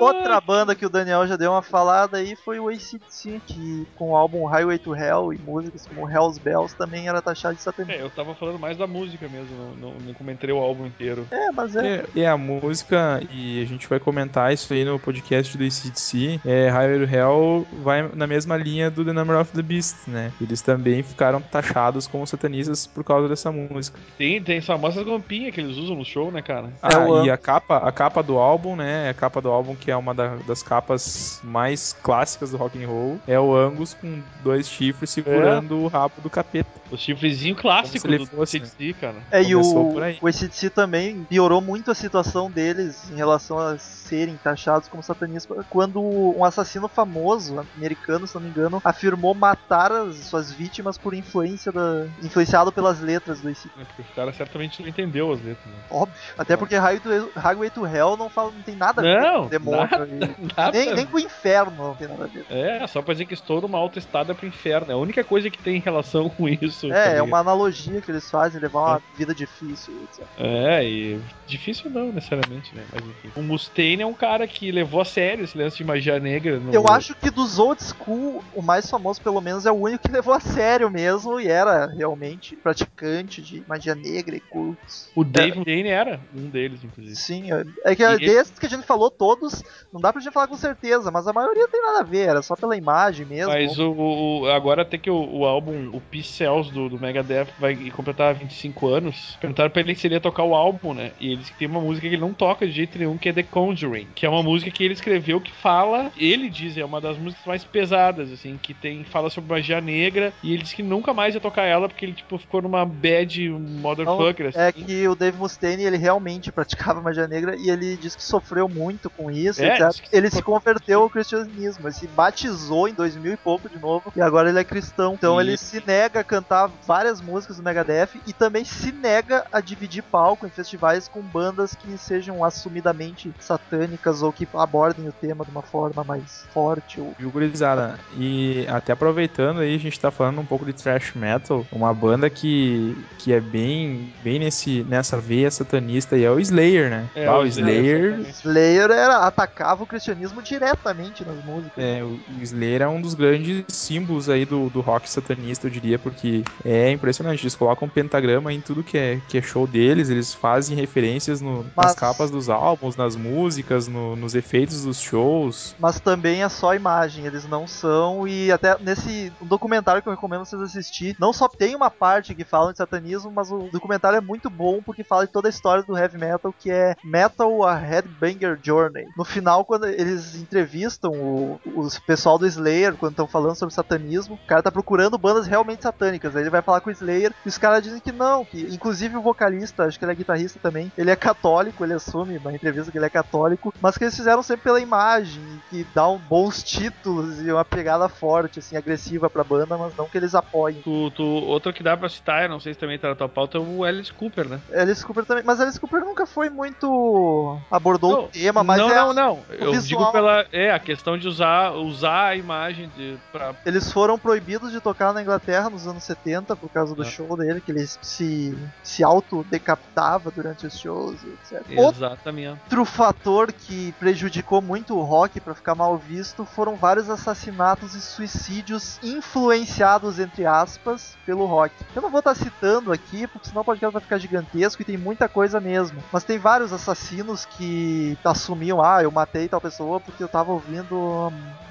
Outra banda que o Daniel já deu uma falada aí foi o ACDC, que com o álbum Highway to Hell e músicas como Hell's Bells também era taxado de satanismo. É, eu tava falando mais da música mesmo, não, não, não comentei o álbum inteiro. É, mas é. É, é a música, e a gente vai comentar isso aí no podcast do ACDC. É, Highway to Hell vai na mesma linha do The Number of the Beast, né? Eles também ficaram taxados como satanistas por causa dessa música. Tem, tem famosas roupinhas que eles usam no show, né, cara? Ah, o e a capa, a capa do álbum, né? A capa do álbum que é uma da- das capas mais clássicas do rock and roll, é o Angus com dois chifres segurando o rabo do capeta. O chifrezinho clássico do fosse, CDC, cara. É, e Começou o, por aí. o ACDC também piorou muito a situação deles em relação a serem taxados como satanistas quando um assassino famoso, americano, se não me engano, afirmou matar as suas vítimas por influência da. influenciado pelas letras do ACDC. É, Porque o cara certamente não entendeu as letras. Né? Óbvio. Até porque Highway to, Highway to Hell não, fala, não tem nada a ver com o nada, nada. nem, nem com o inferno não tem nada a ver. É, só pra dizer que estou numa autoestrada pro inferno. É a única coisa que tem em relação com isso. tá É, é ligado? uma analogia que eles fazem, levar uma vida difícil, etc. É, e difícil não, necessariamente, né? Mas enfim. O Mustaine é um cara que levou a sério esse lance de magia negra. No... Eu acho que dos old school, o mais famoso, pelo menos, é o único que levou a sério mesmo e era realmente praticante de magia negra e cultos. O Dave Mustaine era um deles, inclusive. Sim, é- é que E- desses que a gente falou, todos, não dá pra gente falar com certeza, mas a maioria tem nada a ver, era só pela imagem mesmo. Mas o, o- agora até que o, o álbum, o Peace Cells do, do Megadeth vai completar 25 anos, perguntaram pra ele se ele ia tocar o álbum, né? E ele disse que tem uma música que ele não toca de jeito nenhum, que é The Conjuring, que é uma música que ele escreveu que fala, ele diz, é uma das músicas mais pesadas, assim, que tem fala sobre magia negra, e ele disse que nunca mais ia tocar ela porque ele, tipo, ficou numa bad motherfucker, assim. É que o Dave Mustaine, ele realmente praticava magia negra e ele diz que sofreu muito com isso Isso, É, exato. que- ele se converteu ao cristianismo, ele se batizou em 2000 e pouco de novo, e agora ele é cristão. Então ele se nega a cantar várias músicas do Megadeth e também se nega a dividir palco em festivais com bandas que sejam assumidamente satânicas ou que abordem o tema de uma forma mais forte. Ou... Viu, gurizada? E até aproveitando aí, a gente tá falando um pouco de thrash metal, uma banda que, que é bem, bem nesse, nessa veia satanista e é o Slayer, né? É, Ah, o Slayer. Slayer era, atacava o cristianismo diretamente nas músicas. é, o Slayer é um dos grandes símbolos aí do, do rock satanista, eu diria, porque é impressionante. Eles colocam um pentagrama em tudo que é, que é show deles, eles fazem referências no- Mas- nas capas dos álbuns, nas músicas, no- nos efeitos dos shows. mas também é só imagem, eles não são. E até nesse documentário que eu recomendo vocês assistir, não só tem uma parte que fala de satanismo, mas o documentário é muito bom porque fala de toda a história do heavy metal, que é Metal a Headbanger Journey. No final, quando eles entrevistam o, os pessoal do Slayer, quando estão falando sobre satanismo, o cara tá procurando bandas realmente satânicas. Aí ele vai falar com o Slayer e os caras dizem que não, que inclusive o vocalista, acho que ele é guitarrista também, ele é católico, ele assume na entrevista que ele é católico, mas que eles fizeram sempre pela imagem, que dá um bons títulos e uma pegada forte, assim, agressiva pra banda, mas não que eles apoiem. Tu, tu, outro que dá pra citar, eu não sei se também tá na tua pauta, é o Alice Cooper, né? Alice Cooper também, mas Alice Cooper nunca foi muito abordou Não, o tema, mas não, é- não, não. Eu visual. digo pela. É, a questão de usar, usar a imagem de, pra. Eles foram proibidos de tocar na Inglaterra nos anos 70 por causa do Ah. show dele, que ele se, se autodecapitava durante os shows etc. Exatamente. Outro fator que prejudicou muito o rock para ficar mal visto foram vários assassinatos e suicídios influenciados, entre aspas, pelo rock. Eu não vou estar citando aqui, porque senão o podcast vai ficar gigantesco e tem muita coisa mesmo. Mas tem vários assassinos que assumiam, ah, eu matei tal pessoa porque eu tava ouvindo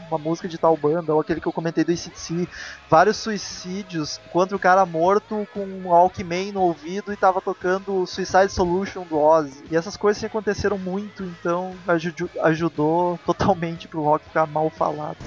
uma música de tal banda, ou aquele que eu comentei do ICDC. Vários suicídios, enquanto o cara morto com um Walkman no ouvido e tava tocando Suicide Solution do Ozzy. E essas coisas aconteceram muito, então aju- ajudou totalmente pro rock ficar mal falado.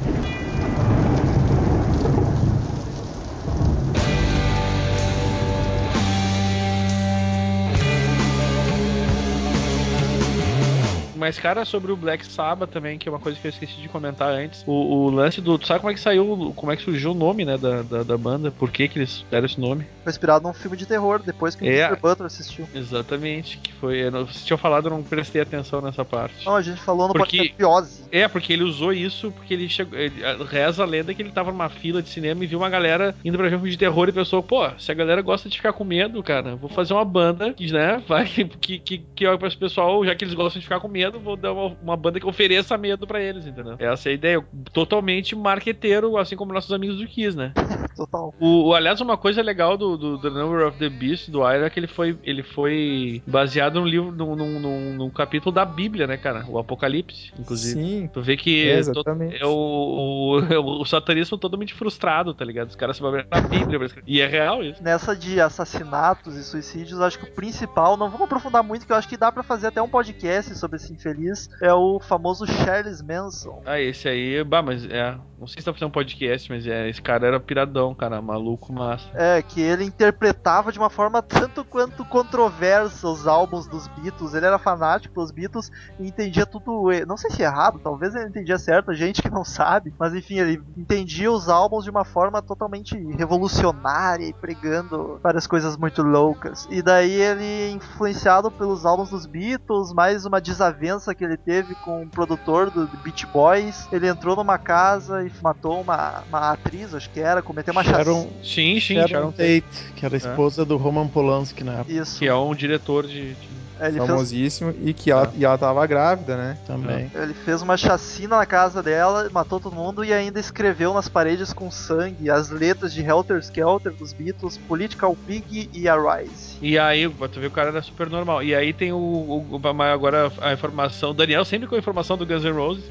Mas, cara, sobre o Black Sabbath também, que é uma coisa que eu esqueci de comentar antes. O, o lance do. Tu sabe como é que saiu, como é que surgiu o nome, né, da, da, da banda? Por que, que eles deram esse nome? Foi inspirado num filme de terror, depois que o É. Mr. Butler assistiu. Exatamente, que foi. Vocês tinham falado, eu não prestei atenção nessa parte. Não, a gente falou no Porque- podcast. É, porque ele usou isso, porque ele chegou. ele- reza a lenda que ele tava numa fila de cinema e viu uma galera indo pra ver um filme de terror e pensou, pô, se a galera gosta de ficar com medo, cara, vou fazer uma banda que, né, vai, que, que, que olha pra esse pessoal, já que eles gostam de ficar com medo, vou dar uma, uma banda que ofereça medo pra eles, entendeu? Essa é a ideia. Totalmente marqueteiro, assim como nossos amigos do Kiss, né? Total. O, o- aliás, uma coisa legal do, do The Number of the Beast, do Iron, é que ele foi, ele foi baseado num livro, num, num, num- num capítulo da Bíblia, né, cara? O Apocalipse, inclusive. Sim, Tu vê que É, exatamente. é o, o, o satanismo totalmente frustrado, tá ligado? Os caras se basearam na Bíblia. E é real isso. Nessa de assassinatos e suicídios, acho que o principal, não vamos aprofundar muito, que eu acho que dá pra fazer até um podcast sobre esse infeliz, é o famoso Charles Manson. Ah, esse aí, bah, mas é. Não sei se tá fazendo um podcast, mas é. Esse cara era piradão, cara. Maluco, massa. É, que ele interpretava de uma forma tanto quanto controversa os álbuns dos Beatles. Ele era fanático pelos Beatles e entendia tudo. Não sei se errado, talvez ele entendia certo, gente que não sabe. Mas enfim, ele entendia os álbuns de uma forma totalmente revolucionária e pregando várias coisas muito loucas. E daí ele, influenciado pelos álbuns dos Beatles, mais uma desavença que ele teve com o produtor do Beach Boys, ele entrou numa casa e matou uma, uma atriz, acho que era, cometeu uma Sharon, chacina. Sim, sim, Sharon Sharon Tate, que era a esposa do Roman Polanski na época Isso. Que é um diretor de. de- Ele fez, famosíssimo, e que ela, e ela tava grávida, né? também. ele fez uma chacina na casa dela, matou todo mundo e ainda escreveu nas paredes com sangue as letras de Helter Skelter dos Beatles, Political Pig e Arise. E aí, tu vê o cara era super normal. E aí tem o, o- o- agora a informação. O Daniel sempre com a informação do Guns N' Roses.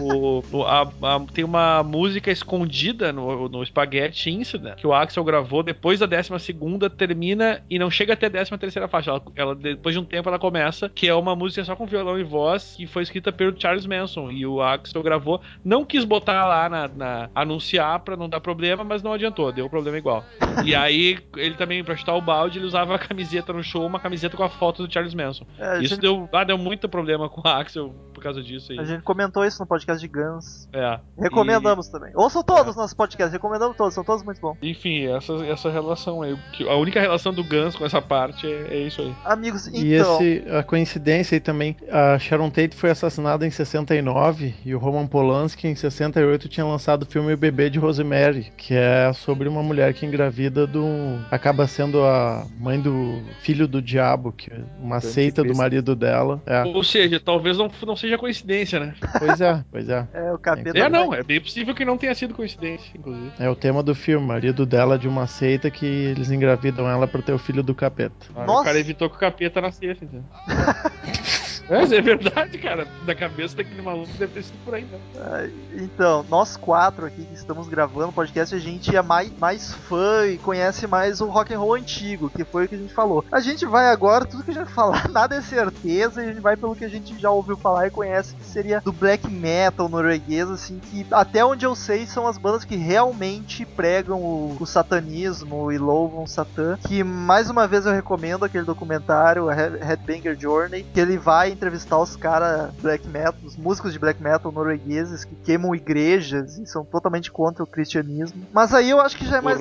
O- o- a- a- tem uma música escondida no, no Spaghetti Incident que o Axel gravou depois da 12 segunda termina e não chega até a 13 terceira faixa. Ela, ela, depois de um tempo ela começa, que é uma música só com violão e voz, que foi escrita pelo Charles Manson. E o Axel gravou, não quis botar lá na, na- anunciar pra não dar problema, mas não adiantou, deu problema igual. E aí, ele também, pra chutar o balde, ele usava a camiseta no show, uma camiseta com a foto do Charles Manson. É, Isso gente, deu, ah, deu muito problema com o Axel por causa disso aí. a gente comentou isso no podcast de Guns. É. Recomendamos também. Ouçam todos os nossos podcasts, recomendamos todos, são todos muito bons. Enfim, essa, essa relação aí. A única relação do Guns com essa parte é, é isso aí. Amigos, então. E esse, a coincidência aí também, a Sharon Tate foi assassinada em 69 e o Roman Polanski em 68 tinha lançado o filme O Bebê de Rosemary, que é sobre uma mulher que engravida do acaba sendo a mãe do filho do diabo, que é uma Grande seita do marido dela. É, Ou seja, talvez não, não seja coincidência, né? pois é, pois é. É, o capeta. É, não, é bem possível que não tenha sido coincidência, inclusive. É o tema do filme, marido dela de uma seita que eles engravidam ela pra ter o filho do capeta. Nossa. O cara evitou que o capeta nascesse, entendeu? mas é verdade, cara. Da cabeça daquele maluco deve ter sido por aí, né? Então, nós quatro aqui que estamos gravando o podcast, a gente é mais, mais fã e conhece mais o rock and roll antigo, que foi o que a gente falou. A gente vai agora, tudo que a gente falar, nada é certeza, e a gente vai pelo que a gente já ouviu falar e conhece, que seria do black metal norueguês, assim, que até onde eu sei são as bandas que realmente pregam o, o satanismo e louvam o Satã. Que mais uma vez eu recomendo aquele documentário, Headbanger Journey, que ele vai entrevistar os caras black metal, os músicos de black metal noruegueses que queimam igrejas e são totalmente contra o cristianismo. Mas aí eu acho que já é mais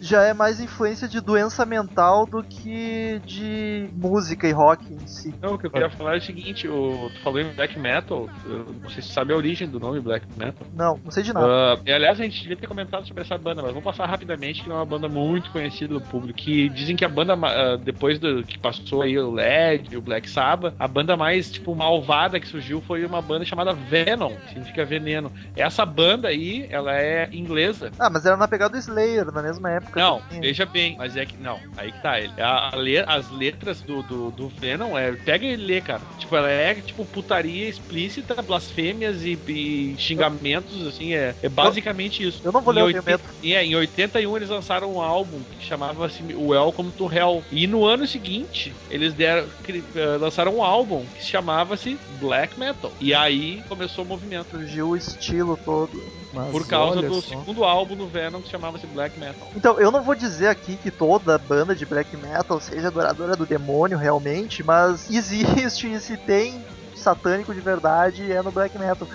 já é mais influência de doença mental do que de música e rock em si. Não, o que eu queria falar é o seguinte: o, tu falou em black metal, eu não sei se você sabe a origem do nome black metal. Não, não sei de nada. Ah, e, aliás, a gente devia ter comentado sobre essa banda, mas vamos passar rapidamente, que é uma banda muito conhecida do público. Que dizem que a banda, ah, depois do que passou aí o LED, o Black Sabbath, a banda mais, tipo, malvada que surgiu foi uma banda chamada Venom, que significa veneno. Essa banda aí, ela é inglesa. Ah, mas era na pegada do Slayer, na mesma época. Não, veja bem, mas é que. Não, aí que tá. Ele, a, a as letras do, do, do Venom, é, pega e lê, cara. Tipo, ela é tipo putaria explícita, blasfêmias e, e xingamentos, assim, é, é basicamente isso. Eu não vou ler Em o teu 80 e é, em 81 eles lançaram um álbum que chamava-se Welcome to Hell. E no ano seguinte, eles deram, eh, lançaram um álbum que chamava-se Black Metal. E aí começou o movimento. Surgiu o estilo todo. Mas Por causa do só. segundo álbum do Venom que chamava-se Black Metal. Então, eu não vou dizer aqui que toda banda de black metal seja adoradora do demônio realmente, mas existe e se tem satânico de verdade é no black metal.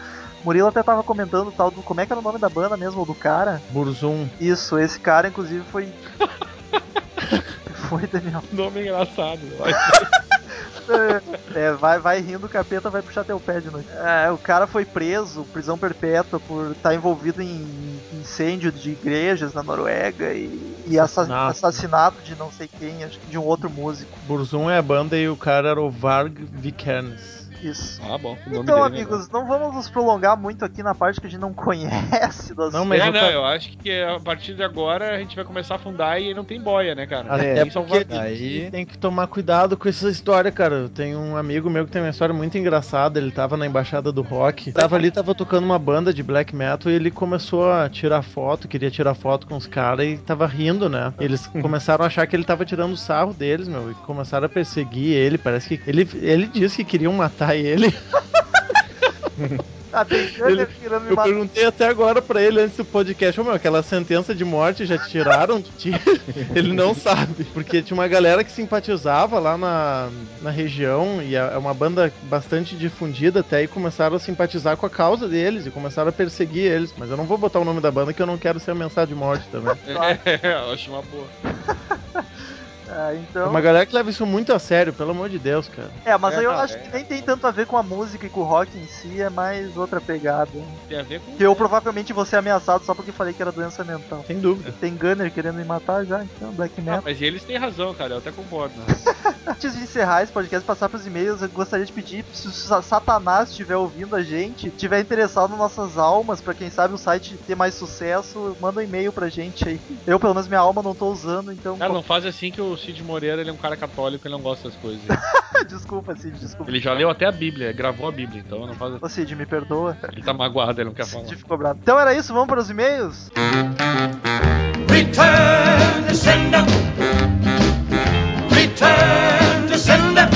Murilo até tava comentando tal do. Como é que era o nome da banda mesmo, do cara? Burzum. Isso, esse cara inclusive foi. foi, Daniel. Nome engraçado. É, vai, vai rindo, o capeta vai puxar teu pé de noite. É, o cara foi preso, prisão perpétua, por estar envolvido em incêndio de igrejas na Noruega e, e assa- Assassinato. assassinato de não sei quem, acho que de um outro músico. Burzum é a banda e o cara era o Varg Vikernes. Isso. Ah, bom. Então, dele é amigos, não vamos nos prolongar muito aqui na parte que a gente não conhece das Não, mas é, eu não, eu acho que a partir de agora a gente vai começar a afundar e não tem boia, né, cara? Até Tem Salvador. porque Aí- tem que tomar cuidado com essa história, cara. Eu tenho um amigo meu que tem uma história muito engraçada. Ele tava na embaixada do rock, tava ali, tava tocando uma banda de black metal e ele começou a tirar foto, queria tirar foto com os caras e tava rindo, né? Eles começaram a achar que ele tava tirando sarro deles, meu, e começaram a perseguir ele. Parece que ele, ele disse que queriam matar ele. Tem Gunner querendo me Eu matar. perguntei até agora pra ele antes do podcast, ô meu, aquela sentença de morte já tiraram de ti? ele não sabe. Porque tinha uma galera que simpatizava lá na, na região e é é uma banda bastante difundida até e começaram a simpatizar com a causa deles e começaram a perseguir eles. Mas eu não vou botar o nome da banda que eu não quero ser ameaçado de morte também. É, eu acho uma boa. Ah, É então. uma galera que leva isso muito a sério, pelo amor de Deus, cara. É, mas É, aí eu não, acho é- que nem tem tanto a ver com a música e com o rock em si, é mais outra pegada. Tem a ver com. Que eu provavelmente vou ser ameaçado só porque falei que era doença mental. Sem dúvida. Tem Gunner querendo me matar já, então, Black Ah, Metal. mas eles têm razão, cara, eu até concordo. Né? Antes de encerrar esse podcast, passar pros e-mails, eu gostaria de pedir, se o Sa- Satanás estiver ouvindo a gente, estiver interessado nas nossas almas, pra quem sabe o site ter mais sucesso, manda um e-mail pra gente aí. Eu, pelo menos, minha alma não tô usando, então. Cara, não faz assim que o Cid Moreira ele é um cara católico, ele não gosta das coisas. desculpa, Cid, desculpa. Ele já leu até a Bíblia, gravou a Bíblia, então não faz Ô Cid, me perdoa. Ele tá magoado, ele não quer falar. Cid ficou bravo. Então era isso, vamos para os e-mails? Return to sender. Return to sender.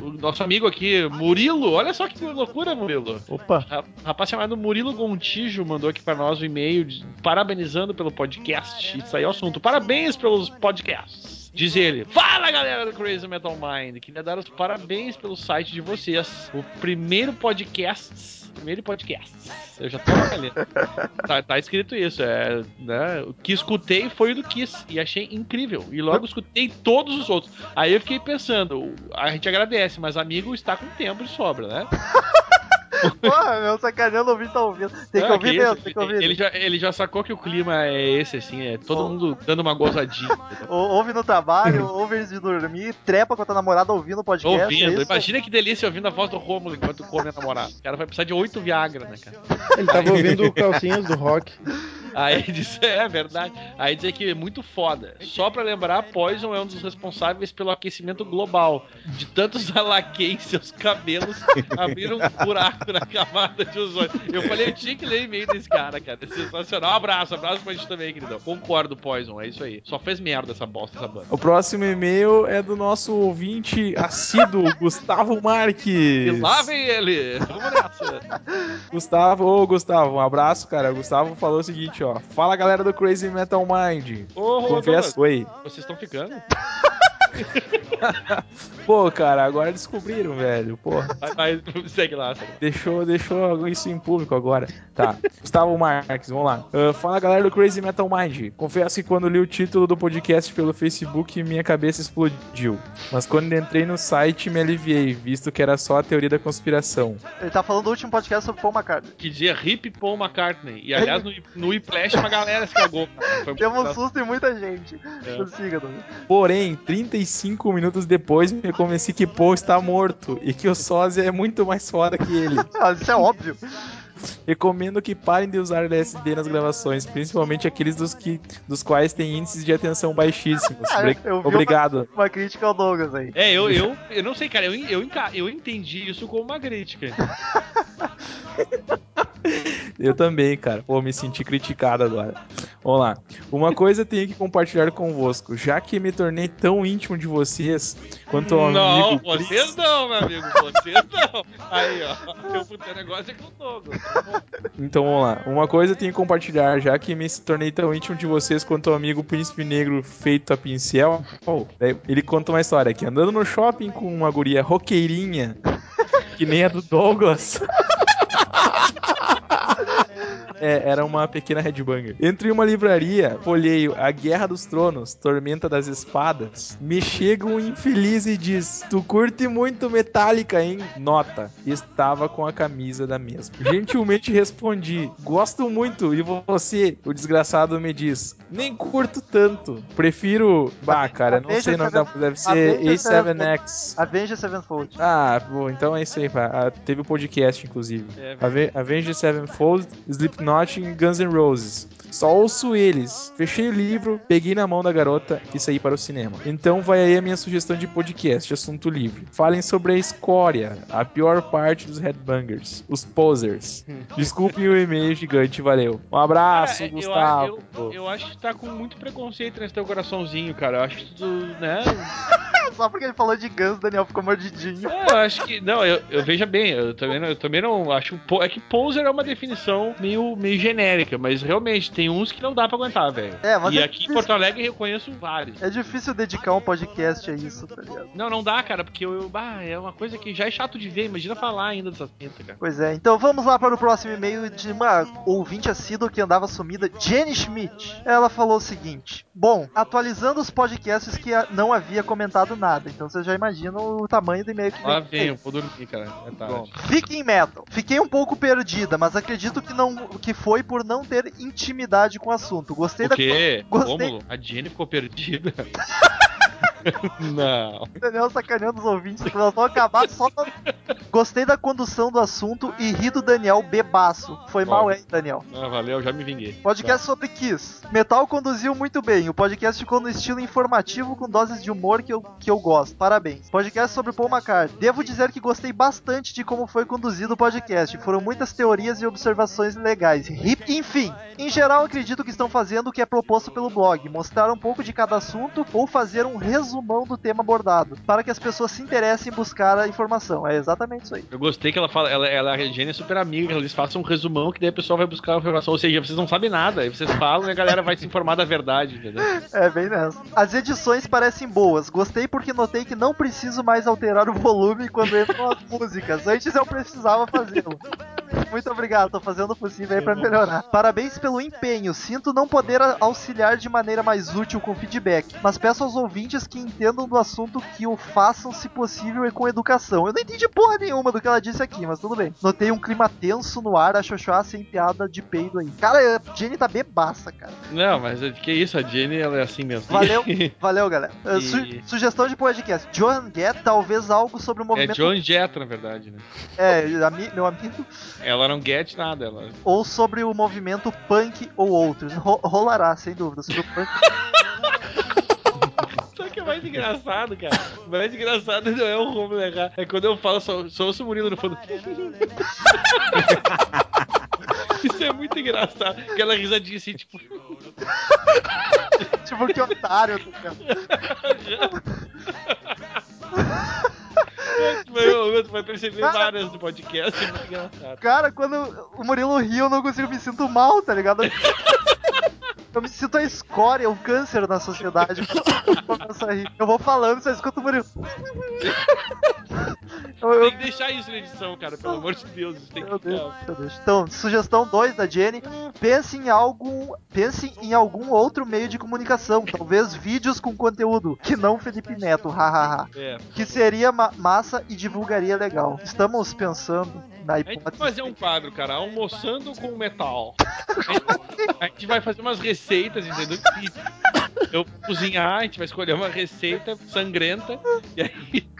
O nosso amigo aqui, Murilo. Olha só que loucura, Murilo. Opa, Ra- Rapaz chamado Murilo Gontijo mandou aqui pra nós um e-mail parabenizando pelo podcast. Isso aí é o assunto. Parabéns pelos podcasts. Diz ele: Fala galera do Crazy Metal Mind. Queria dar os parabéns pelo site de vocês. O primeiro podcast. Primeiro podcast. Eu já tô ali. Tá, tá escrito isso. É, né, o que escutei foi o do Kiss. E achei incrível. E logo escutei todos os outros. Aí eu fiquei pensando: a gente agradece, mas amigo está com tempo de sobra, né? Porra, meu, sacaneando ouvir tá ouvindo. Tem que ouvir que mesmo, tem que ouvir. Ele já, ele já sacou que o clima é esse, assim, é todo Oh. mundo dando uma gozadinha. Ou- Ouve no trabalho, ouve antes de dormir, trepa com a tua namorada ouvindo o podcast. é ouvindo. isso? Imagina que delícia ouvindo a voz do Rômulo enquanto come a namorada. O cara vai precisar de oito Viagra, né, cara? ele tava ouvindo calcinhas do rock. Aí diz, é verdade. Aí diz que é muito foda. Só pra lembrar, Poison é um dos responsáveis pelo aquecimento global. De tantos alaquei seus cabelos, abriram um buraco na camada de ozônio. Eu falei, eu tinha que ler e-mail desse cara, cara. É sensacional. Um abraço, abraço pra gente também, queridão. Concordo, Poison, é isso aí. Só fez merda essa bosta, essa banda. O próximo e-mail é do nosso ouvinte assíduo, Gustavo Marques. E lá vem ele. Vamos nessa. Gustavo, ô Gustavo, um abraço, cara. O Gustavo falou o seguinte, ó. Fala galera do Crazy Metal Mind. Ô, Confesso, oi. Vocês estão ficando? Pô, cara, agora descobriram, velho. Porra. Mas, segue lá. Deixou, deixou isso em público agora. Tá. Gustavo Marques, vamos lá. Uh, fala galera do Crazy Metal Mind. Confesso que quando li o título do podcast pelo Facebook, minha cabeça explodiu. Mas quando entrei no site, me aliviei, visto que era só a teoria da conspiração. Ele tá falando do último podcast sobre Paul McCartney. Que dia hip Paul McCartney. E aliás, no, no uma galera se cagou. Foi um susto em muita gente. É. Porém, 30 45 minutos depois, me convenci que Poe está morto e que o sósia é muito mais foda que ele. Ah, isso é óbvio. Recomendo que parem de usar LSD nas gravações, principalmente aqueles dos, que, dos quais tem índices de atenção baixíssimos. É, obrigado. Uma, uma, crítica ao Douglas aí. É, eu, eu, eu não sei, cara, eu, eu, eu entendi isso como uma crítica. Eu também, cara. Pô, me senti criticado agora. Vamos lá. Uma coisa tenho que compartilhar convosco. Já que me tornei tão íntimo de vocês quanto ao não, amigo. vocês não, meu amigo. Vocês não. Aí, ó. Meu puto negócio é com o Douglas. Então vamos lá. Uma coisa tenho que compartilhar, já que me tornei tão íntimo de vocês quanto ao amigo príncipe negro feito a pincel. Oh, daí ele conta uma história aqui. Andando no shopping com uma guria roqueirinha, que nem a do Douglas. É, era uma pequena headbanger. Entre uma livraria, folheio A Guerra dos Tronos, Tormenta das Espadas, me chega um infeliz e diz: Tu curte muito Metallica, hein? Nota. Estava com a camisa da mesma. Gentilmente respondi: Gosto muito. E você? O desgraçado me diz: Nem curto tanto. Prefiro. Bah, cara, não sei o nome da. Deve ser Avenged A7X. Avenged Sevenfold. Ah, bom, então é isso aí, pá. Ah, teve o podcast, inclusive. É, Ave Avenged Sevenfold, Slipknot e Guns N' Roses. Só ouço eles. Fechei o livro, peguei na mão da garota e saí para o cinema. Então vai aí a minha sugestão de podcast, assunto livre. Falem sobre a escória, a pior parte dos headbangers, os posers. Desculpem o e-mail gigante, valeu. Um abraço, Cara, eu- Gustavo. Eu, eu acho que tá com muito preconceito nesse teu coraçãozinho, cara. Eu acho que tu, né? Só porque ele falou de Guns, o Daniel ficou mordidinho. É, eu acho que. Não, eu, eu veja bem, eu também não, eu também não acho. É que poser é uma definição meio, meio genérica, mas realmente tem uns que não dá pra aguentar, velho. É, mas e é aqui em difícil. Porto Alegre eu conheço vários. É difícil dedicar um podcast a isso, tá ligado? Não, não dá, cara, porque eu, bah, é uma coisa que já é chato de ver, imagina falar ainda dessas pintas, cara. Pois é, então vamos lá para o próximo e-mail de uma ouvinte assídua que andava sumida, Jenny Schmidt. Ela falou o seguinte: Bom, atualizando os podcasts que não havia comentado nada, então vocês já imaginam o tamanho do e-mail que Lá veio. vem, eu vou dormir, cara. É tarde. Viking Metal. Fiquei um pouco perdida, mas acredito que não que foi por não ter intimidade com o assunto. Gostei O da quê? Gostei. Rômulo? A Jenny ficou perdida? não. Daniel sacaneando os ouvintes, que nós vamos acabar só. na- Gostei da condução do assunto e ri do Daniel bebaço. Foi mal, hein, Daniel? Ah, valeu, já me vinguei. Podcast sobre Kiss. Metal conduziu muito bem. O podcast ficou no estilo informativo com doses de humor que eu, que eu gosto. Parabéns. Podcast sobre Paul McCartney. Devo dizer que gostei bastante de como foi conduzido o podcast. Foram muitas teorias e observações legais. Hip- Enfim, em geral acredito que estão fazendo o que é proposto pelo blog. Mostrar um pouco de cada assunto ou fazer um resumo resumão do tema abordado, para que as pessoas se interessem em buscar a informação. É exatamente isso aí. Eu gostei que ela fala, ela, ela a Jenny é super amiga, eles façam um resumão que daí a pessoa vai buscar a informação. Ou seja, vocês não sabem nada, aí vocês falam e a galera vai se informar da verdade, entendeu? É bem nessa. As edições parecem boas. Gostei porque notei que não preciso mais alterar o volume quando entram as músicas. Antes eu precisava fazê-lo. Muito obrigado, tô fazendo o possível aí pra melhorar. Parabéns pelo empenho. Sinto não poder a- auxiliar de maneira mais útil com feedback, mas peço aos ouvintes que entendam do assunto que o façam, se possível, e com educação. Eu não entendi porra nenhuma do que ela disse aqui, mas tudo bem. Notei um clima tenso no ar, a Xoxó sem piada de peido aí. Cara, a Jenny tá bebaça, cara. Não, mas que isso, a Jenny ela é assim mesmo. Valeu, valeu, galera. Uh, E- su- sugestão de podcast. Joan Gett, talvez algo sobre o É movimento. John Jett, na verdade, né? É, meu amigo. Ela não get nada, ela. Ou sobre o movimento punk ou outros. Ro- rolará, sem dúvida. Sobre o punk. Que é mais engraçado, cara. O mais engraçado não é o Romulo errar. É quando eu falo, só, só ouço o Murilo no fundo. Isso é muito engraçado. Aquela risadinha assim, tipo. tipo, que otário. tá ligado? Tu vai, tu vai perceber várias do podcast. É muito engraçado. Cara, quando o Murilo ri, eu não consigo me sinto mal, tá ligado? Eu me sinto a escória, o câncer na sociedade. eu vou falando, só escuto o Murilo. Eu- eu- Tem que deixar isso na edição, cara. Pelo amor de Deus. Tem que Deus, Deus. Então, sugestão 2 da Jenny. Pense em algum. Pense em algum outro meio de comunicação. Talvez vídeos com conteúdo. Que não Felipe Neto, hahaha. É. Que seria ma- massa e divulgaria legal. Estamos pensando na A gente vai hipótese. fazer um quadro, cara, almoçando com metal. A gente, a gente vai fazer umas receitas, entendeu? E eu vou cozinhar, a gente vai escolher uma receita sangrenta e aí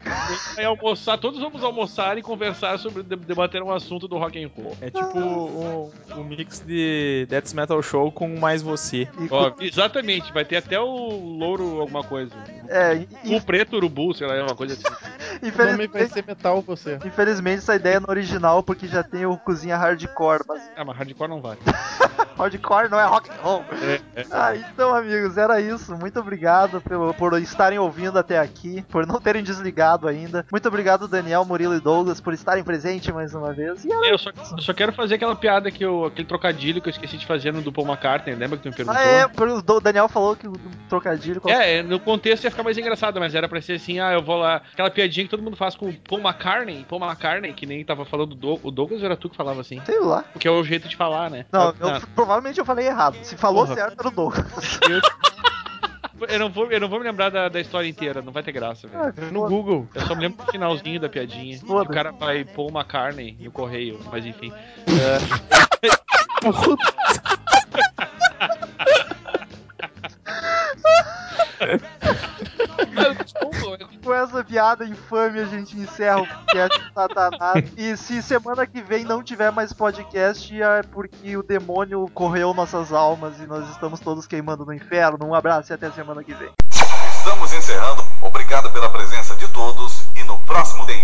a gente vai almoçar, todos vamos almoçar e conversar sobre de- debater um assunto do rock and roll. É tipo um, um mix de Death Metal Show com mais você. E Ó, exatamente, vai ter até o louro alguma coisa. é, O preto urubu, sei lá, uma coisa assim. O nome vai infelizmente, ser metal você. infelizmente essa ideia não é original porque já tem o cozinha hardcore, mas Ah, mas hardcore não vale. hardcore não é rock and roll. Ah, então, amigos, era isso. Muito obrigado pelo, por estarem ouvindo até aqui, por não terem desligado ainda. Muito obrigado, Daniel, Murilo e Douglas, por estarem presentes mais uma vez. E Eu só, eu só quero fazer aquela piada que eu, aquele trocadilho que eu esqueci de fazer no do Paul McCartney, lembra que tu me perguntou? Ah, é, o Daniel falou que o trocadilho. qual- É, no contexto ia ficar mais engraçado, mas era pra ser assim, ah, eu vou lá. Aquela piadinha que todo mundo faz com o Paul McCartney, Paul McCartney, que nem tava falando do o Douglas era tu que falava assim. Sei lá. Porque é o jeito de falar, né? Não, Ah, eu- provavelmente eu falei errado. Se falou Porra. certo, era o Douglas. eu, não vou, eu não vou me lembrar da, da história inteira, não vai ter graça, velho. No Google. Eu só me lembro do finalzinho da piadinha. que O cara vai Paul McCartney no correio, mas enfim. Com essa piada infame, a gente encerra o podcast do Satanás. E se semana que vem não tiver mais podcast, é porque o demônio correu nossas almas e nós estamos todos queimando no inferno. Um abraço e até semana que vem. Estamos encerrando. Obrigado pela presença de todos e no próximo tem